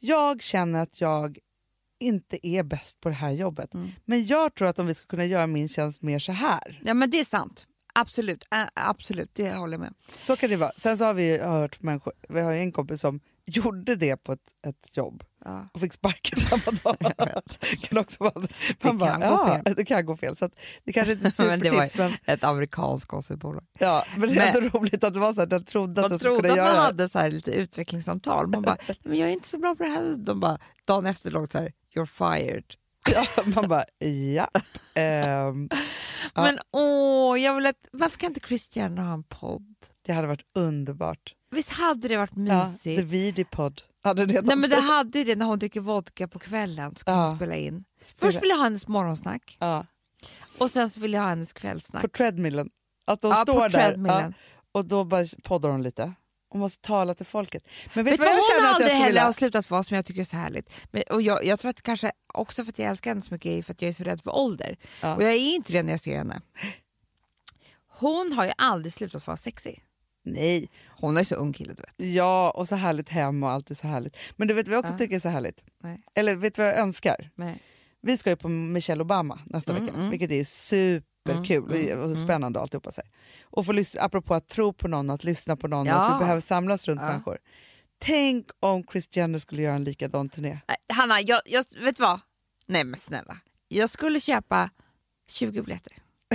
jag känner att jag inte är bäst på det här jobbet. Mm. Men jag tror att om vi ska kunna göra min tjänst mer så här. Ja men det är sant. Absolut, Ä- absolut, det håller jag med. Så kan det vara. Sen så har vi hört människor, vi har en kompis som gjorde det på ett, ett jobb Ja. och fick sparken samma dag. det kan också vara, man kan bara, gå ja, fel." det kan gå fel. Så att, det kanske inte är Men det var supertips, men, ett amerikanskt gossipbolag. ja, men det är ändå roligt att det var så att jag trodde att Man jag skulle trodde att man det. här. hade så här lite utvecklingssamtal. Man bara, "Nej, men jag är inte så bra på det här. De bara, dagen efter låg det så här, you're fired. Ja, man bara, ja. Ja. Men åh, jag vill att, varför kan inte Chris Jenner ha en podd? Det hade varit underbart. Visst hade det varit Ja, mysigt? The Vidi-podd hade det. Nej men det hade det när hon dricker vodka på kvällen så Ja. hon spela in. Först vill jag ha hennes morgonsnack ja, och sen så vill jag ha hennes kvällsnack. på treadmillen. Att de ja, står där ja, och då bara poddar de lite. Hon måste tala till folket. Men vet Vet vad jag hon känner att jag aldrig skulle vilja? har slutat vara som jag tycker är så härligt? Men, och jag, jag tror att kanske också för att jag älskar henne så mycket är för att jag är så rädd för ålder. Ja. Och jag är inte det när jag ser henne. Hon har ju aldrig slutat vara sexig. Nej, Hon är så ung kille du vet. ja och så härligt hem och allt är så härligt. Men du vet vad jag också Ja. tycker är så härligt? Nej. Eller vet du vad jag önskar? Nej. Vi ska ju på Michelle Obama nästa Mm, vecka, mm. vilket är superkul Mm, och, och mm. spännande och alltihopa. Sig. Och få lyssna, apropå att tro på någon, att lyssna på någon, Ja. att vi behöver samlas runt Ja. människor. Tänk om Chris Jenner skulle göra en likadan turné. Hanna, jag, jag, vet vad? Nej men snälla. Jag skulle köpa 20 biljetter.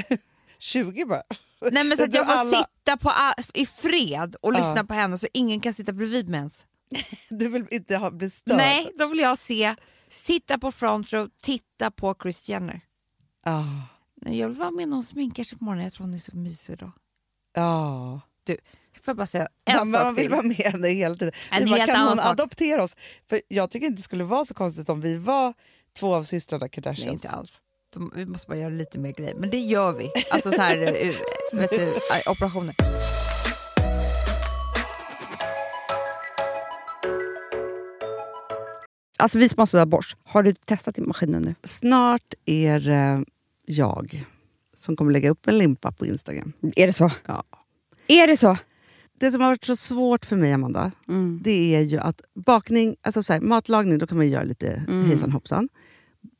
20 bara. Nej men så att jag får Alla- sitta på, i fred och Ja. lyssna på henne så ingen kan sitta bredvid mig ens. Du vill inte ha, bli störd? Nej, då vill jag se, sitta på front row, titta på Chris Jenner. Nej, Jag vill vara med när hon sminkar sig på morgonen, jag tror hon är så mysig då. ja. Får jag bara säga Ja, en men sak man vill till? vara med henne hela tiden. En bara, kan hon sak. adoptera oss? För Jag tycker inte det skulle vara så konstigt om vi var två av systrarna Kardashians. Nej, inte alls. De, vi måste bara göra lite mer grejer, men det gör vi. Alltså så här, eh, vet du, eh, operationer. Alltså vi sponsrar av Bosch. Har du testat i maskinen nu? Snart är det jag som kommer lägga upp en limpa på Instagram. Är det så? Ja. Är det så? Det som har varit så svårt för mig, Amanda, Mm. det är ju att bakning, alltså så här, matlagning, då kan man ju göra lite Mm. hejsan hoppsan.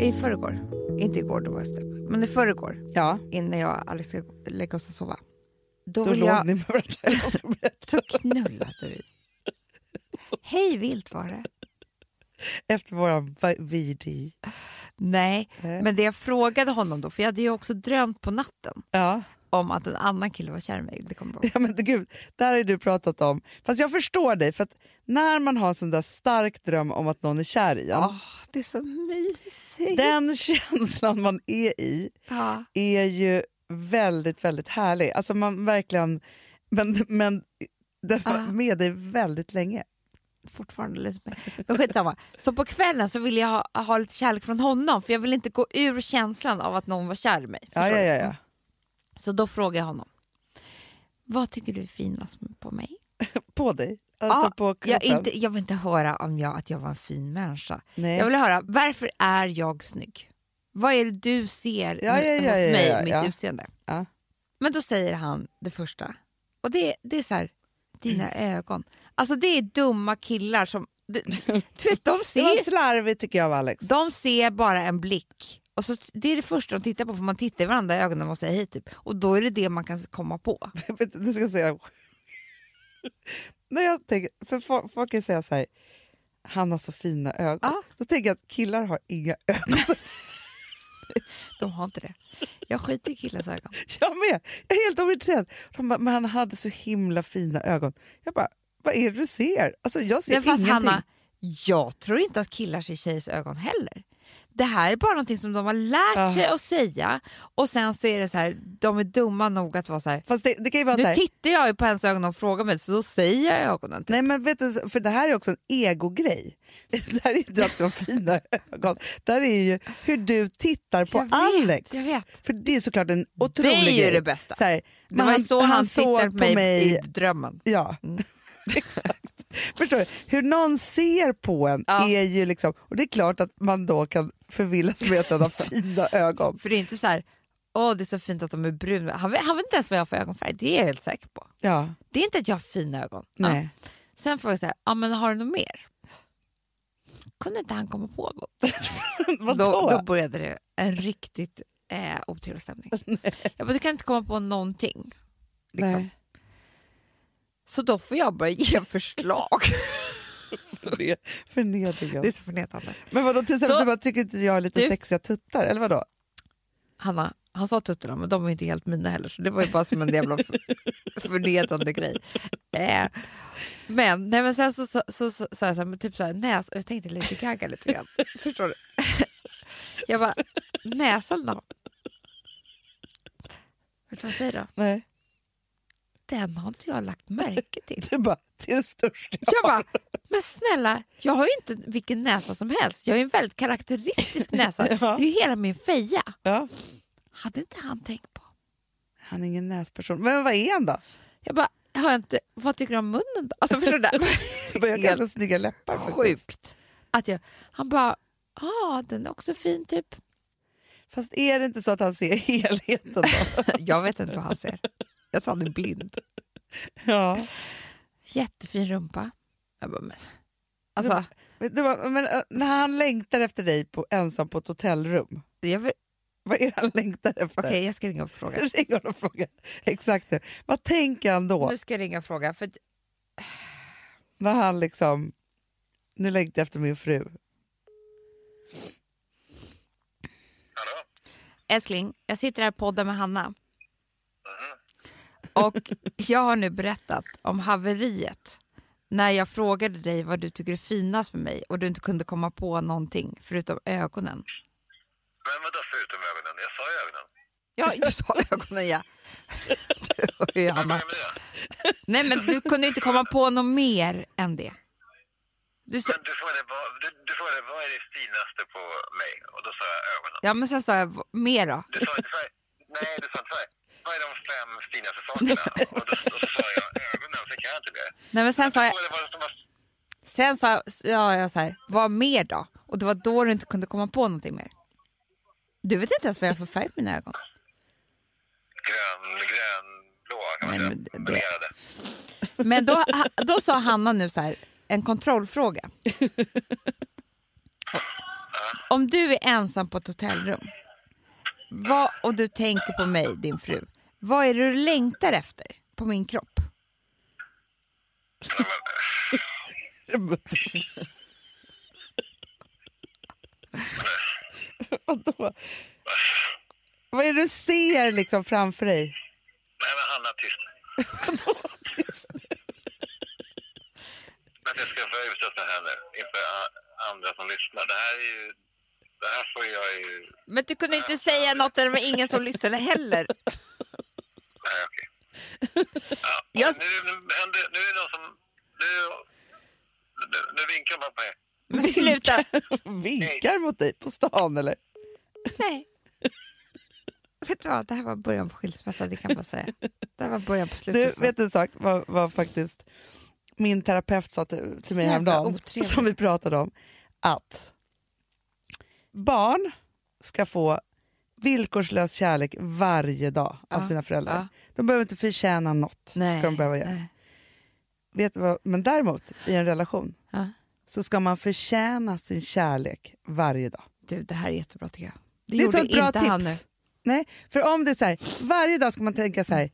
I förrgår, inte igår, då var jag släpp, men i förrgår Ja. innan jag och Alex ska lägga oss och sova. Då, Då låg jag... ni med varandra. Så knullade vi. Hej vilt var det. Efter våran VD. Nej, Eh. men det jag frågade honom då, för jag hade ju också drömt på natten Ja. Om att en annan kille var kär i mig. Det kommer jag ihåg. ja, men gud, där har du pratat om. Fast jag förstår dig, för när man har en sån där stark dröm om att någon är kär i en, Åh, det är så mysigt. den känslan man är i Ja. är ju väldigt, väldigt härlig. Alltså man verkligen... Men, men den var Ah. med dig väldigt länge. fortfarande lite med. Men skitsamma. Så på kvällen så ville jag ha, ha lite kärlek från honom för jag ville inte gå ur känslan av att någon var kär i mig. Ja, ja, ja, ja. Så då frågade jag honom. Vad tycker du är finast på mig? På dig? Alltså Ja, på kroppen? Jag, inte, jag vill inte höra om jag, att jag var en fin människa. Nej. Jag vill höra, varför är jag snygg? Vad är det du ser Ja, ja, ja, hos ja, mig, ja, mitt utseende? Men då säger han det första. Och det, det är så här, dina ögon. Alltså det är dumma killar som... Vet, de, Det var ser, slarvigt tycker jag av Alex. de ser bara en blick. Och så, det är det första de tittar på, för man tittar i varandra i ögonen och säger hej. Typ. Och då är det det man kan komma på. Du, Nu ska säga... När jag tänker, för fo- folk kan säga så här, han har så fina ögon. Ja. Då tänker jag att killar har inga ögon. De har inte det. Jag skiter i killars ögon. Jag med! Jag är helt ointresserad. De bara, men han hade så himla fina ögon. Jag bara, vad är det du ser? Alltså jag ser Men fast ingenting. Hanna, jag tror inte att killar ser tjejers ögon heller. Det här är bara någonting som de har lärt sig att säga och sen så är det så här, de är dumma nog att vara så här. Fast det, det kan ju vara så Nu här, tittar jag på hennes ögon och frågar mig så då säger jag i ögonen. Typ. Nej men vet du, för det här är också en egogrej. Det här är inte att du har fina ögon. Det här är ju hur du tittar på vet, Alex. jag vet. För det är såklart en otrolig Det är ju grej. det bästa. Så här, Det var ju så han, såg tittade på mig, i drömmen. Ja, Mm. exakt. Förstår du? Hur någon ser på en Ja. är ju liksom... Och det är klart att man då kan förvillas med att den har fina ögon. För det är inte så här, åh det är så fint att de är bruna. Han han vet inte ens vad jag har för ögonfärg, det är jag helt säker på. Ja, Det är inte att jag har fina ögon. nej. Ja. Sen får jag säga, ja men har du något mer? Kunde inte han komma på något? Vadå? Då, då började det en riktigt eh, otrevlig stämning. Jag bara, du kan inte komma på någonting. Liksom. Så då får jag börja ge förslag. Förne- Förnedringen. det är så förnedrande. Men vadå, till exempel, Då- du bara, tycker inte jag har lite Du- sexiga tuttar? Eller vadå? Hanna, han sa tuttarna men de var inte helt mina heller så det var ju bara som en jävla för, förnedrande grej. Eh, men, nej, men sen så sa så, så, så, jag så här, men typ så här, näs, jag tänkte lite Gaga lite grann. Förstår du? Jag bara, näsan då? Vet du vad jag säger då? Nej. Den har inte jag lagt märke till. Du bara, det är det största Jag bara, men snälla, jag har ju inte vilken näsa som helst. Jag har ju en väldigt karaktäristisk näsa. Ja. Det är ju hela min feja. Ja. Hade inte han tänkt på. Han är ingen näsperson. Men vad är han då? Jag bara, har jag inte, vad tycker du om munnen då? Alltså förstår du? Du bara, jag har ganska snygga läppar. Sjukt. Att jag, han bara, ja den är också fin typ. Fast är det inte så att han ser helheten då? Jag vet inte vad han ser. Jag tror han är blind. ja. Jättefin rumpa. Jag bara, men, alltså, Men, det var, men äh, när han längtar efter dig på, ensam på ett hotellrum, jag vill, vad är det han längtar efter? okej jag ska ringa och fråga. Ring och fråga. Exakt det. Vad tänker han då? Nu ska jag ringa och fråga. För När han liksom, nu längtar jag efter min fru. älskling, jag sitter här och poddar med Hanna. Och jag har nu berättat om haveriet när jag frågade dig vad du tycker är finast med mig och du inte kunde komma på någonting förutom ögonen. Men vadå förutom ögonen? Jag sa ju ögonen. Ja, du sa ögonen ja. Du Vad Hanna. Nej men du kunde inte komma på något mer än det. Du sa, du frågade, vad, du, du frågade vad är det finaste på mig? Och då sa jag ögonen. ja men sen sa jag "V- mer då. Du sa inte här, nej du sa inte här, vad är de fem finaste sakerna? Och då, och så sa jag ögonen, så kan jag inte det. Nej men sen sa jag, sen sa ja, jag så här, vad mer då? Och det var då du inte kunde komma på någonting mer. Du vet inte ens vad jag för färg på mina ögon. grön, grönblå kan man Nej, men det-. Men då, då sa Hanna nu så här, en kontrollfråga. Om du är ensam på ett hotellrum vad, och du tänker på mig, din fru, vad är det du längtar efter på min kropp? Vadå? Vad är det du ser liksom framför dig? Nej men Hanna, tyst. Att jag ska utsatt här nu inför andra som lyssnar. Det här är ju, det här får jag ju, Men du kunde inte säga något där det var ingen som lyssnade heller. Nej okej. Ja, Jag- nu, nu, nu är det någon som, nu, nu, nu vinkar man på mig. Men sluta. Vinkar mot dig på stan eller? Nej. Vet du vad, det här var början på skilsmässa, det kan man säga. Det här var början på Du, slutet. för- vet du en sak? Vad, vad faktiskt min terapeut sa till, till mig häromdagen, otrevligt. som vi pratade om, att barn ska få villkorslös kärlek varje dag av Ja, sina föräldrar. ja. De behöver inte förtjäna något. Nej, Ska de behöva göra. nej. Vet du vad? Men däremot, i en relation, Ja. så ska man förtjäna sin kärlek varje dag. Du, det här är jättebra tycker jag. Det, Det gjorde inte han nu. tips. Nej, för om det är så här, varje dag ska man tänka så här,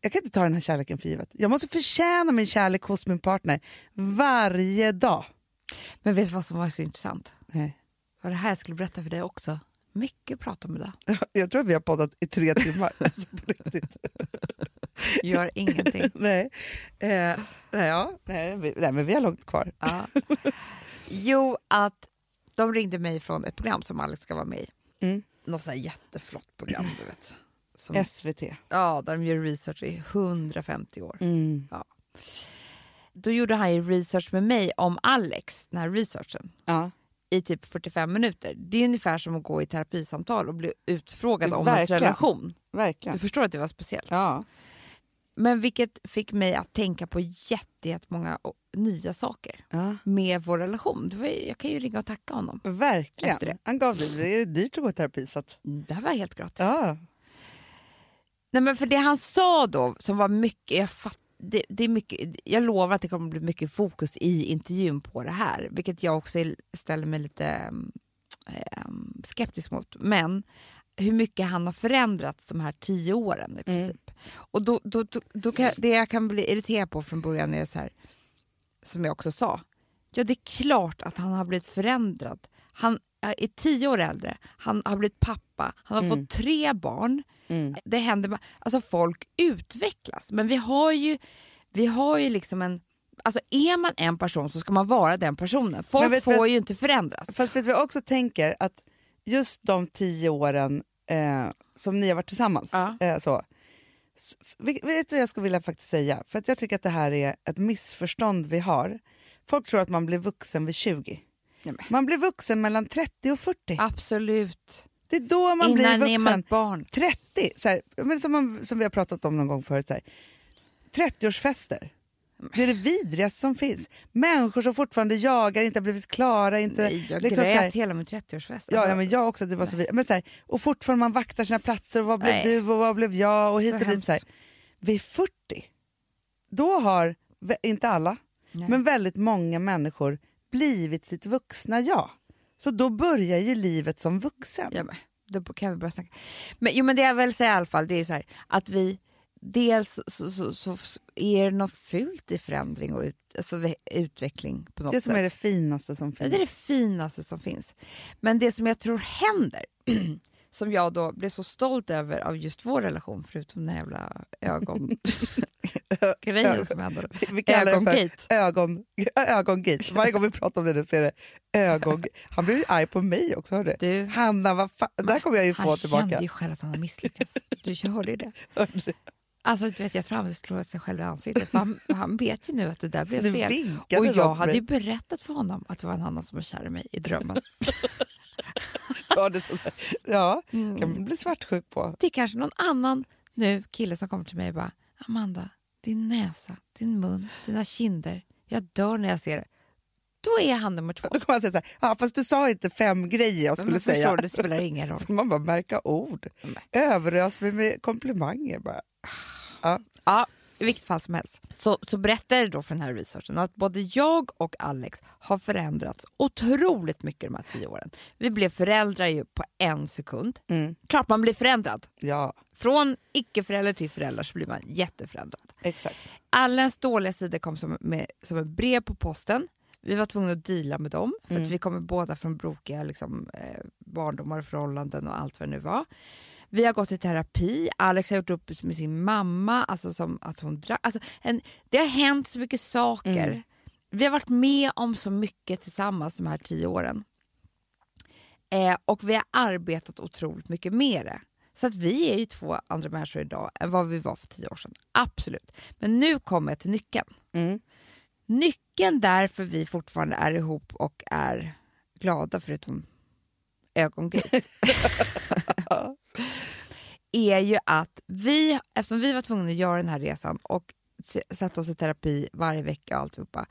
jag kan inte ta den här kärleken för givet. Jag måste förtjäna min kärlek hos min partner varje dag. Men vet du vad som var så intressant? Nej. Vad det här jag skulle berätta för dig också. Mycket prat om idag. Jag tror att vi har poddat i tre timmar. Alltså, på riktigt. Gör ingenting. nej. Eh, nej, ja, nej, vi, nej, men vi har långt kvar. Ja. Jo, att De ringde mig från ett program som Alex ska vara med i. Mm. Något sånt jätteflott program, du vet. Som, SVT. ja, där de gör research i 150 år. Mm. Då gjorde han ju research med mig om Alex, den här researchen, Ja. I typ 45 minuter. Det är ungefär som att gå i terapisamtal och bli utfrågad om ens Verkligen. relation. Du Verkligen. förstår att det var speciellt. Ja. Men vilket fick mig att tänka på jätte- jättemånga nya saker ja. med vår relation. Var, jag kan ju ringa och tacka honom. Verkligen. Efter det. Han gav det. Det är dyrt att gå i terapi. Så att, Det här var helt gratis. ja. Nej, men för det han sa då, som var mycket, jag, fatt, det, det är mycket, jag lovar att det kommer bli mycket fokus i intervjun på det här, vilket jag också ställer mig lite mm, ehm, skeptisk mot. Men hur mycket han har förändrats de här tio åren i princip. Och då, då, då, då kan, det jag kan bli irriterad på från början är så här, som jag också sa, ja det är klart att han har blivit förändrad. Han är tio år äldre, han har blivit pappa, han har fått tre barn. Mm. Det händer, alltså folk utvecklas, men vi har ju, vi har ju liksom en Alltså är man en person så ska man vara den personen. Folk får vad- ju inte förändras. Fast vet jag också tänker? Att just de tio åren eh, som ni har varit tillsammans. Ja. Eh, så, vet du vad jag skulle vilja faktiskt säga? För att jag tycker att det här är ett missförstånd vi har. Folk tror att man blir vuxen vid 20. Nej. Man blir vuxen mellan 30 och 40. Absolut. Det är då man Innan blir vuxen. barn. 30, så här, men som, man, som vi har pratat om någon gång förut. Så här, 30-årsfester. Det är det vidrigaste som finns. Människor som fortfarande jagar, inte har blivit klara. Inte, Nej, jag liksom grät här- hela min 30-årsfest. Ja, Alltså, ja men jag också. Det var så, men så här, och fortfarande man vaktar sina platser. Och vad blev Nej. du och vad blev jag? Och hit och dit. Så här. Vid 40, då har, inte alla, Nej. men väldigt många människor blivit sitt vuxna jag. Så då börjar ju livet som vuxen. Ja, men, då kan vi börja snacka. Men, jo, men det jag vill säga i alla fall det är så här, att vi dels så, så, så, är det något fult i förändring och ut, alltså, ve- utveckling på något det som sätt. är det finaste som Ja, finns. det är det finaste som finns. Men det som jag tror händer, som jag då blev så stolt över av just vår relation, förutom den jävla ögongrejen som hände. Vi kallar det Ögongate. för ögon, ögongate. Varje gång vi pratar om det nu så är det ögon... Han blev ju arg på mig också. Hörde. Du, Hanna, vad fan, där kommer jag ju få han tillbaka. kände ju själv att han har misslyckats. Du hörde ju det. Alltså, du vet, jag tror han vill slå sig själv i ansiktet. För han, han vet ju nu att det där blev fel. Och jag hade ju berättat för honom att det var en annan som var kär i mig i drömmen. Ja, det så, ja, Mm. kan man bli svartsjuk på. Det är kanske någon annan nu kille som kommer till mig och bara Amanda, din näsa, din mun, dina kinder. Jag dör när jag ser det. Då är han nummer två. Då kommer man säga så här, ja, fast du sa inte fem grejer jag skulle Men säga. förstår det spelar ingen roll. Så man bara märka ord. Överös mig med komplimanger bara. Ja, i vilket fall som helst. Så, så berättar jag då för den här researchen att både jag och Alex har förändrats otroligt mycket de här tio åren. Vi blev föräldrar ju på en sekund. Mm. Klart man blir förändrad. Ja, Från icke-förälder till förälder så blir man jätteförändrad. exakt. Alla ens dåliga sidor kom som, med, som ett brev på posten. Vi var tvungna att deala med dem, för att vi kommer båda från brokiga liksom, eh, barndomar och förhållanden och allt vad det nu var. Vi har gått i terapi, Alex har gjort upp med sin mamma, alltså som att hon drack. Alltså, en, det har hänt så mycket saker. Vi har varit med om så mycket tillsammans de här tio åren. Eh, och vi har arbetat otroligt mycket med det. Så att vi är ju två andra människor idag än vad vi var för tio år sedan. Absolut. Men nu kommer jag till nyckeln. Mm. Nyckeln därför vi fortfarande är ihop och är glada förutom ögongate är ju att vi, eftersom vi var tvungna att göra den här resan och sätta oss i terapi varje vecka och alltihopa.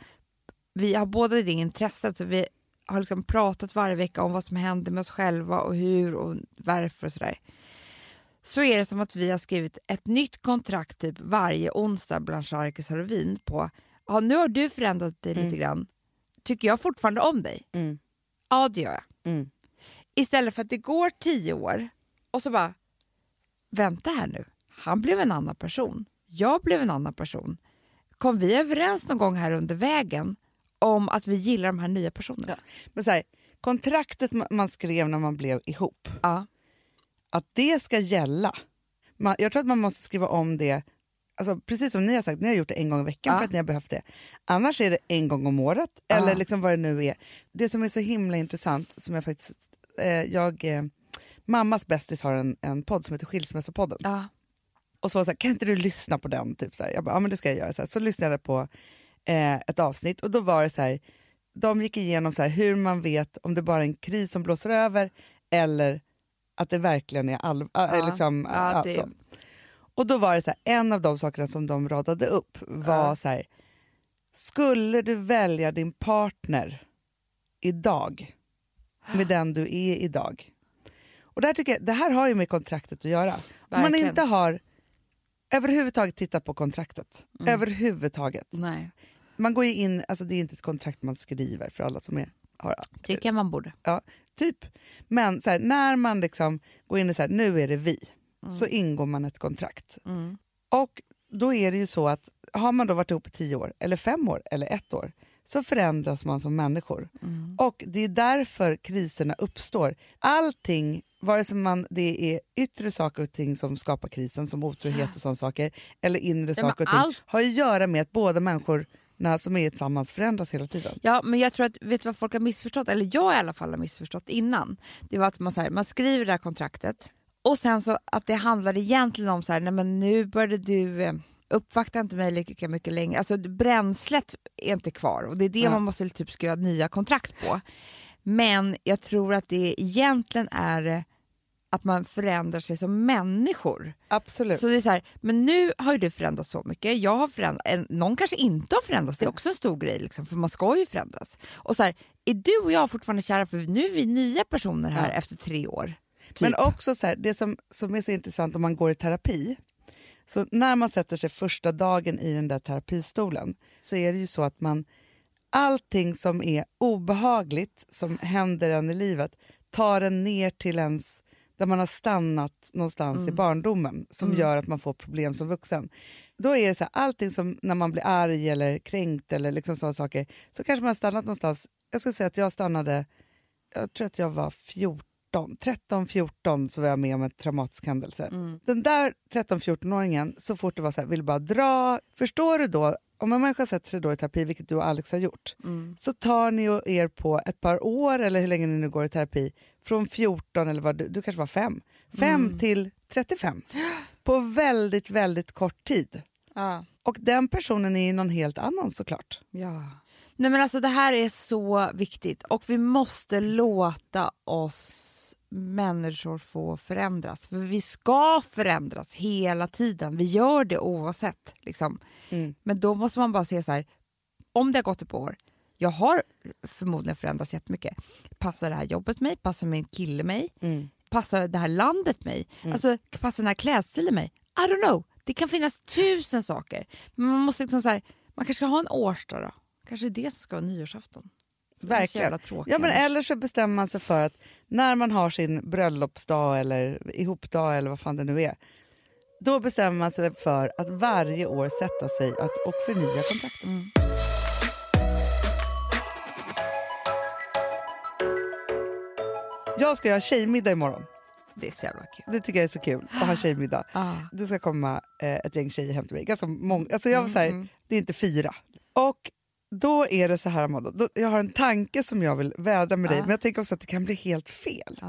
Vi har båda det intresset så vi har liksom pratat varje vecka om vad som händer med oss själva och hur och varför och sådär. Så är det som att vi har skrivit ett nytt kontrakt typ varje onsdag bland Charkes och vin på ja, nu har du förändrat dig lite grann. Tycker jag fortfarande om dig? Mm. Ja, det gör jag. Mm. Istället för att det går tio år och så bara, vänta här nu, han blev en annan person, jag blev en annan person. Kom vi överens någon gång här under vägen om att vi gillar de här nya personerna? Men så här, kontraktet ma- man skrev när man blev ihop, Ja. att det ska gälla. Man, jag tror att man måste skriva om det Alltså, precis som ni har sagt, ni har gjort det en gång i veckan Ja. för att ni har behövt det. Annars är det en gång om året, Ja. eller liksom vad det nu är. Det som är så himla intressant, som jag faktiskt... Eh, jag, eh, mammas bästis har en, en podd som heter Skilsmässopodden. Ja. Och så var det så här, kan inte du lyssna på den? Typ så här. Jag bara, ja men det ska jag göra. Så, här. så lyssnade jag på eh, ett avsnitt och då var det så här, de gick igenom så här, hur man vet om det bara är en kris som blåser över eller att det verkligen är allvar. Ja. liksom, Ja, så. Och då var det så här, en av de sakerna som de radade upp var Ja. så här, skulle du välja din partner idag med den du är idag? Och där tycker jag, det här har ju med kontraktet att göra. Om man inte har överhuvudtaget tittat på kontraktet, Mm. överhuvudtaget. Nej, Man går ju in, alltså det är inte ett kontrakt man skriver för alla som är, har tycker man borde. Ja, typ. Men så här, när man liksom går in så här, nu är det vi, så ingår man ett kontrakt. Mm. Och då är det ju så att har man då varit ihop i tio år, eller fem år, eller ett år, så förändras man som människor. Mm. Och det är därför kriserna uppstår. Allting, vare sig man, det är yttre saker och ting som skapar krisen, som otrohet och sådana saker, eller inre men saker och ting, allt- har att göra med att båda människorna som är tillsammans förändras hela tiden. Ja, men jag tror att, vet du vad folk har missförstått, eller jag i alla fall har missförstått innan? Det var att man, så här, man skriver det här kontraktet och sen så att det handlar egentligen om så här, nej men nu började du eh, uppvakta inte mig lika mycket längre. Alltså bränslet är inte kvar och det är det Ja. man måste typ skriva nya kontrakt på. Men jag tror att det egentligen är att man förändrar sig som människor. Absolut. Så det är så här, men nu har ju du förändrats så mycket, jag har förändrats, någon kanske inte har förändrats, det är också en stor grej liksom, för man ska ju förändras. Och så här, är du och jag fortfarande kära för nu är vi nya personer här Ja. efter tre år? Typ. Men också så här, det som, som är så intressant om man går i terapi, så när man sätter sig första dagen i den där terapistolen så är det ju så att man allting som är obehagligt som händer en i livet tar en ner till ens där man har stannat någonstans i barndomen som gör att man får problem som vuxen. Då är det så här, allting som när man blir arg eller kränkt eller liksom sådana saker så kanske man har stannat någonstans. Jag ska säga att jag stannade, jag tror att jag var 14 13-14 så var jag med om en traumatisk händelse. Den där 13-14-åringen, så fort det var så här, vill bara dra. Förstår du då, om en människa sätter sig då i terapi, vilket du och Alex har gjort, så tar ni er på ett par år, eller hur länge ni nu går i terapi, från 14 eller vad du, du kanske var 5, 5 till 35. På väldigt, väldigt kort tid. Ja. Och den personen är ju någon helt annan såklart. Ja. Nej men alltså det här är så viktigt och vi måste låta oss människor få förändras. För vi ska förändras hela tiden. Vi gör det oavsett. Liksom. Mm. Men då måste man bara se så här, om det har gått ett par år, jag har förmodligen förändrats jättemycket. Passar det här jobbet mig? Passar min kille mig? Passar det här landet mig? Alltså, passar den här klädstilen mig? I don't know. Det kan finnas tusen saker. Men man måste liksom så här, man kanske ska ha en årsdag då. Kanske det som ska vara nyårsafton. Verkligen. Ja, men eller så bestämmer man sig för att när man har sin bröllopsdag eller ihopdag eller vad fan det nu är, då bestämmer man sig för att varje år sätta sig att, och förnya kontraktet. Mm. Jag ska göra tjejmiddag imorgon. Det är så jävla kul. Det tycker jag är så kul att ha tjejmiddag. Ah. Det ska komma eh, ett gäng tjejer hem till mig. Ganska många, alltså jag var så här, Mm, Det är inte fyra. Och då är det så här, Amanda, då, jag har en tanke som jag vill vädra med dig, men jag tänker också att det kan bli helt fel.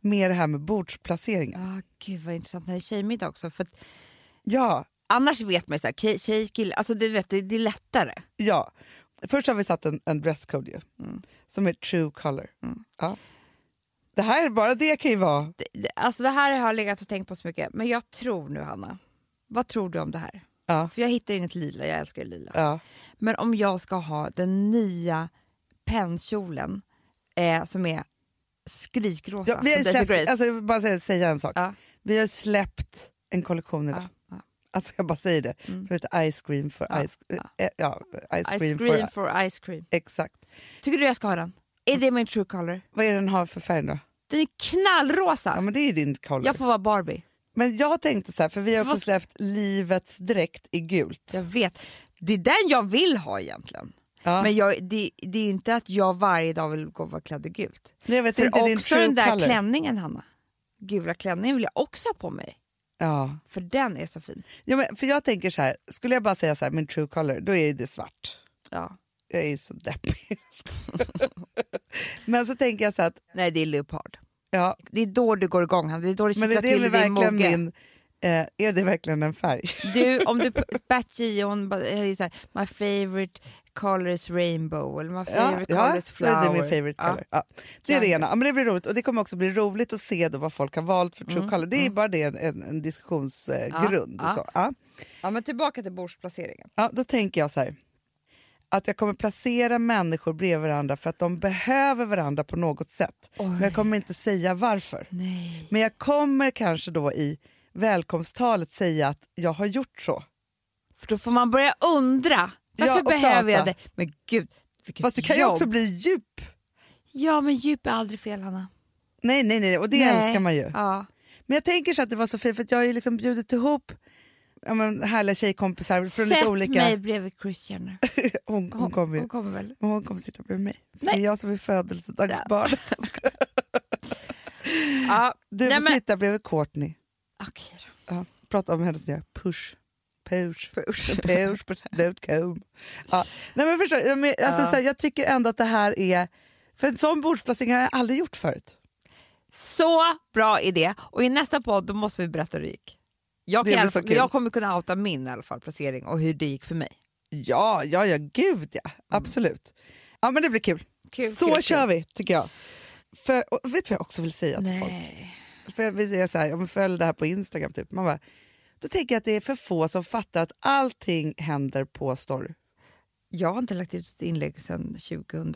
Med det här med bordsplaceringen. Ah, gud vad intressant när det är tjejmiddag också. För att Ja, annars vet man ju så här, tjej, kille, alltså det, vet, det, det är lättare. ja. Först har vi satt en, en dresscode ju, Mm. som är true color. Ja. Det här, bara det kan ju vara... Det, det, alltså det här har jag legat och tänkt på så mycket. Men jag tror nu Hanna, vad tror du om det här? Ja, För jag hittar ju inget lila, jag älskar ju lila. ja. Men om jag ska ha den nya pennkjolen eh, som är skrikrosa. Ja, vi har släppt, alltså, jag vill bara säga, säga en sak. Ja. Vi har släppt en kollektion idag. Alltså jag bara säger det. Mm. Som heter Ice Cream for Ja, Ice, ja. eh, ja, ice Ice cream, cream for... for ice cream. Exakt. Tycker du jag ska ha den? Är det min true color? Vad är den har för färg då? Den är knallrosa! Ja men det är din color. jag får vara Barbie. Men jag tänkte så här, för vi har Vad- släppt Livets dräkt i gult. Jag vet. Det är den jag vill ha egentligen. Ja. Men jag, det, det är inte att jag varje dag vill gå och vara klädd i gult. jag vet För inte också den där color. klänningen Hanna, gula klänningen vill jag också ha på mig. Ja. För den är så fin. Ja, men, för jag tänker så här, skulle jag bara säga så här, min true color, då är det svart. Ja. Jag är så deppig. men så tänker jag så här att, Nej, det är leopard. Ja, Det är då du går igång. Det är då det men är det till verkligen mogge. min, eh, är det verkligen en färg? Du, om du Bat Gion här, my favorite color is rainbow eller my favorite ja color is det flower. är min favorite color. Ja. Det är det ena. Men det blir roligt och det kommer också bli roligt att se då vad folk har valt för true Mm, color. Det är mm. bara det en, en, en diskussionsgrund. Ja, ja. Så. Ja, men tillbaka till bordsplaceringen. Ja, då tänker jag så här. Att jag kommer placera människor bredvid varandra för att de behöver varandra på något sätt. Men jag kommer inte säga varför. Nej. Men jag kommer kanske då i välkomsttalet säga att jag har gjort så. För då får man börja undra. Varför Ja, behöver jag prata. det? Men gud, vilket Fast det kan ju jobb. också bli djup. Ja, men djup är aldrig fel, Hanna. Nej, nej, nej, och det Nej. älskar man ju. Ja. Men jag tänker så att det var så fint för att jag har ju liksom bjudit ihop ja, men, härliga tjejkompisar från Sätt lite olika... mig bredvid Kris Jenner. Hon, hon, kommer ju. hon kommer väl? Hon kommer sitta bredvid mig. Nej. Det är jag som är födelsedagsbarnet. Ja. Du Nej, får men- sitta bredvid Courtney. Okej då. Ja, prata om hennes nya push. Push. Push. Push. push. Ja. Nej, men förstår, jag, men, alltså, Ja. så här, jag tycker ändå att det här är... För en sån bordsplacering har jag aldrig gjort förut. Så bra idé! Och i nästa podd måste vi berätta hur det gick. Jag, kan fall, jag kommer kunna outa min i alla fall, placering och hur det gick för mig. Ja, ja, ja, gud ja. Absolut. Ja, men det blir kul. Kul, så kul, kör kul. vi, tycker jag. För, och vet du vad jag också vill säga till folk? Nej. För jag vill säga så här, om jag följer det här på Instagram, typ. Man bara, då tänker jag att det är för få som fattar att allting händer på story. Jag har inte lagt ut ett inlägg sedan 2000.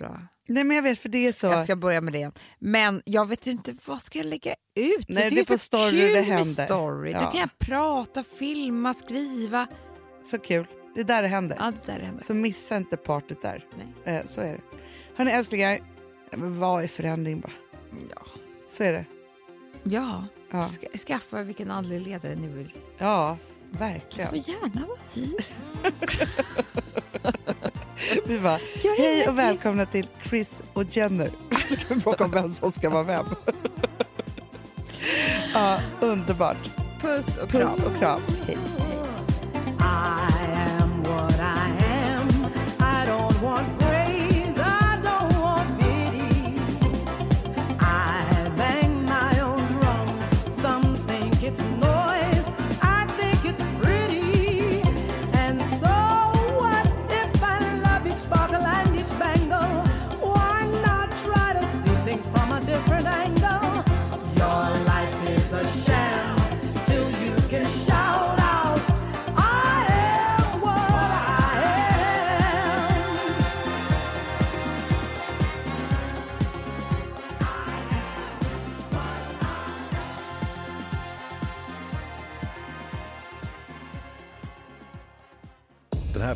Nej men jag vet, för det är så... Jag ska börja med det. Men jag vet inte, vad ska jag lägga ut? Nej, det är på så story kul det händer. Story. Ja. Där kan jag prata, filma, skriva. Så kul. Det är där det händer. Allt där händer. Så missa inte partyt där. Nej. Eh, så är det. Hörni älsklingar, vad är förändring bara? Ja. Så är det. ja. Ja, Ska, skaffa vilken andlig ledare ni vill. ja Det verkligen. får gärna vara vi. Vi bara, hej och välkomna till Chris och Jenner. Ska vi bråka om vem som ska vara vem? ja, underbart. Puss och kram. Puss och kram. Hej.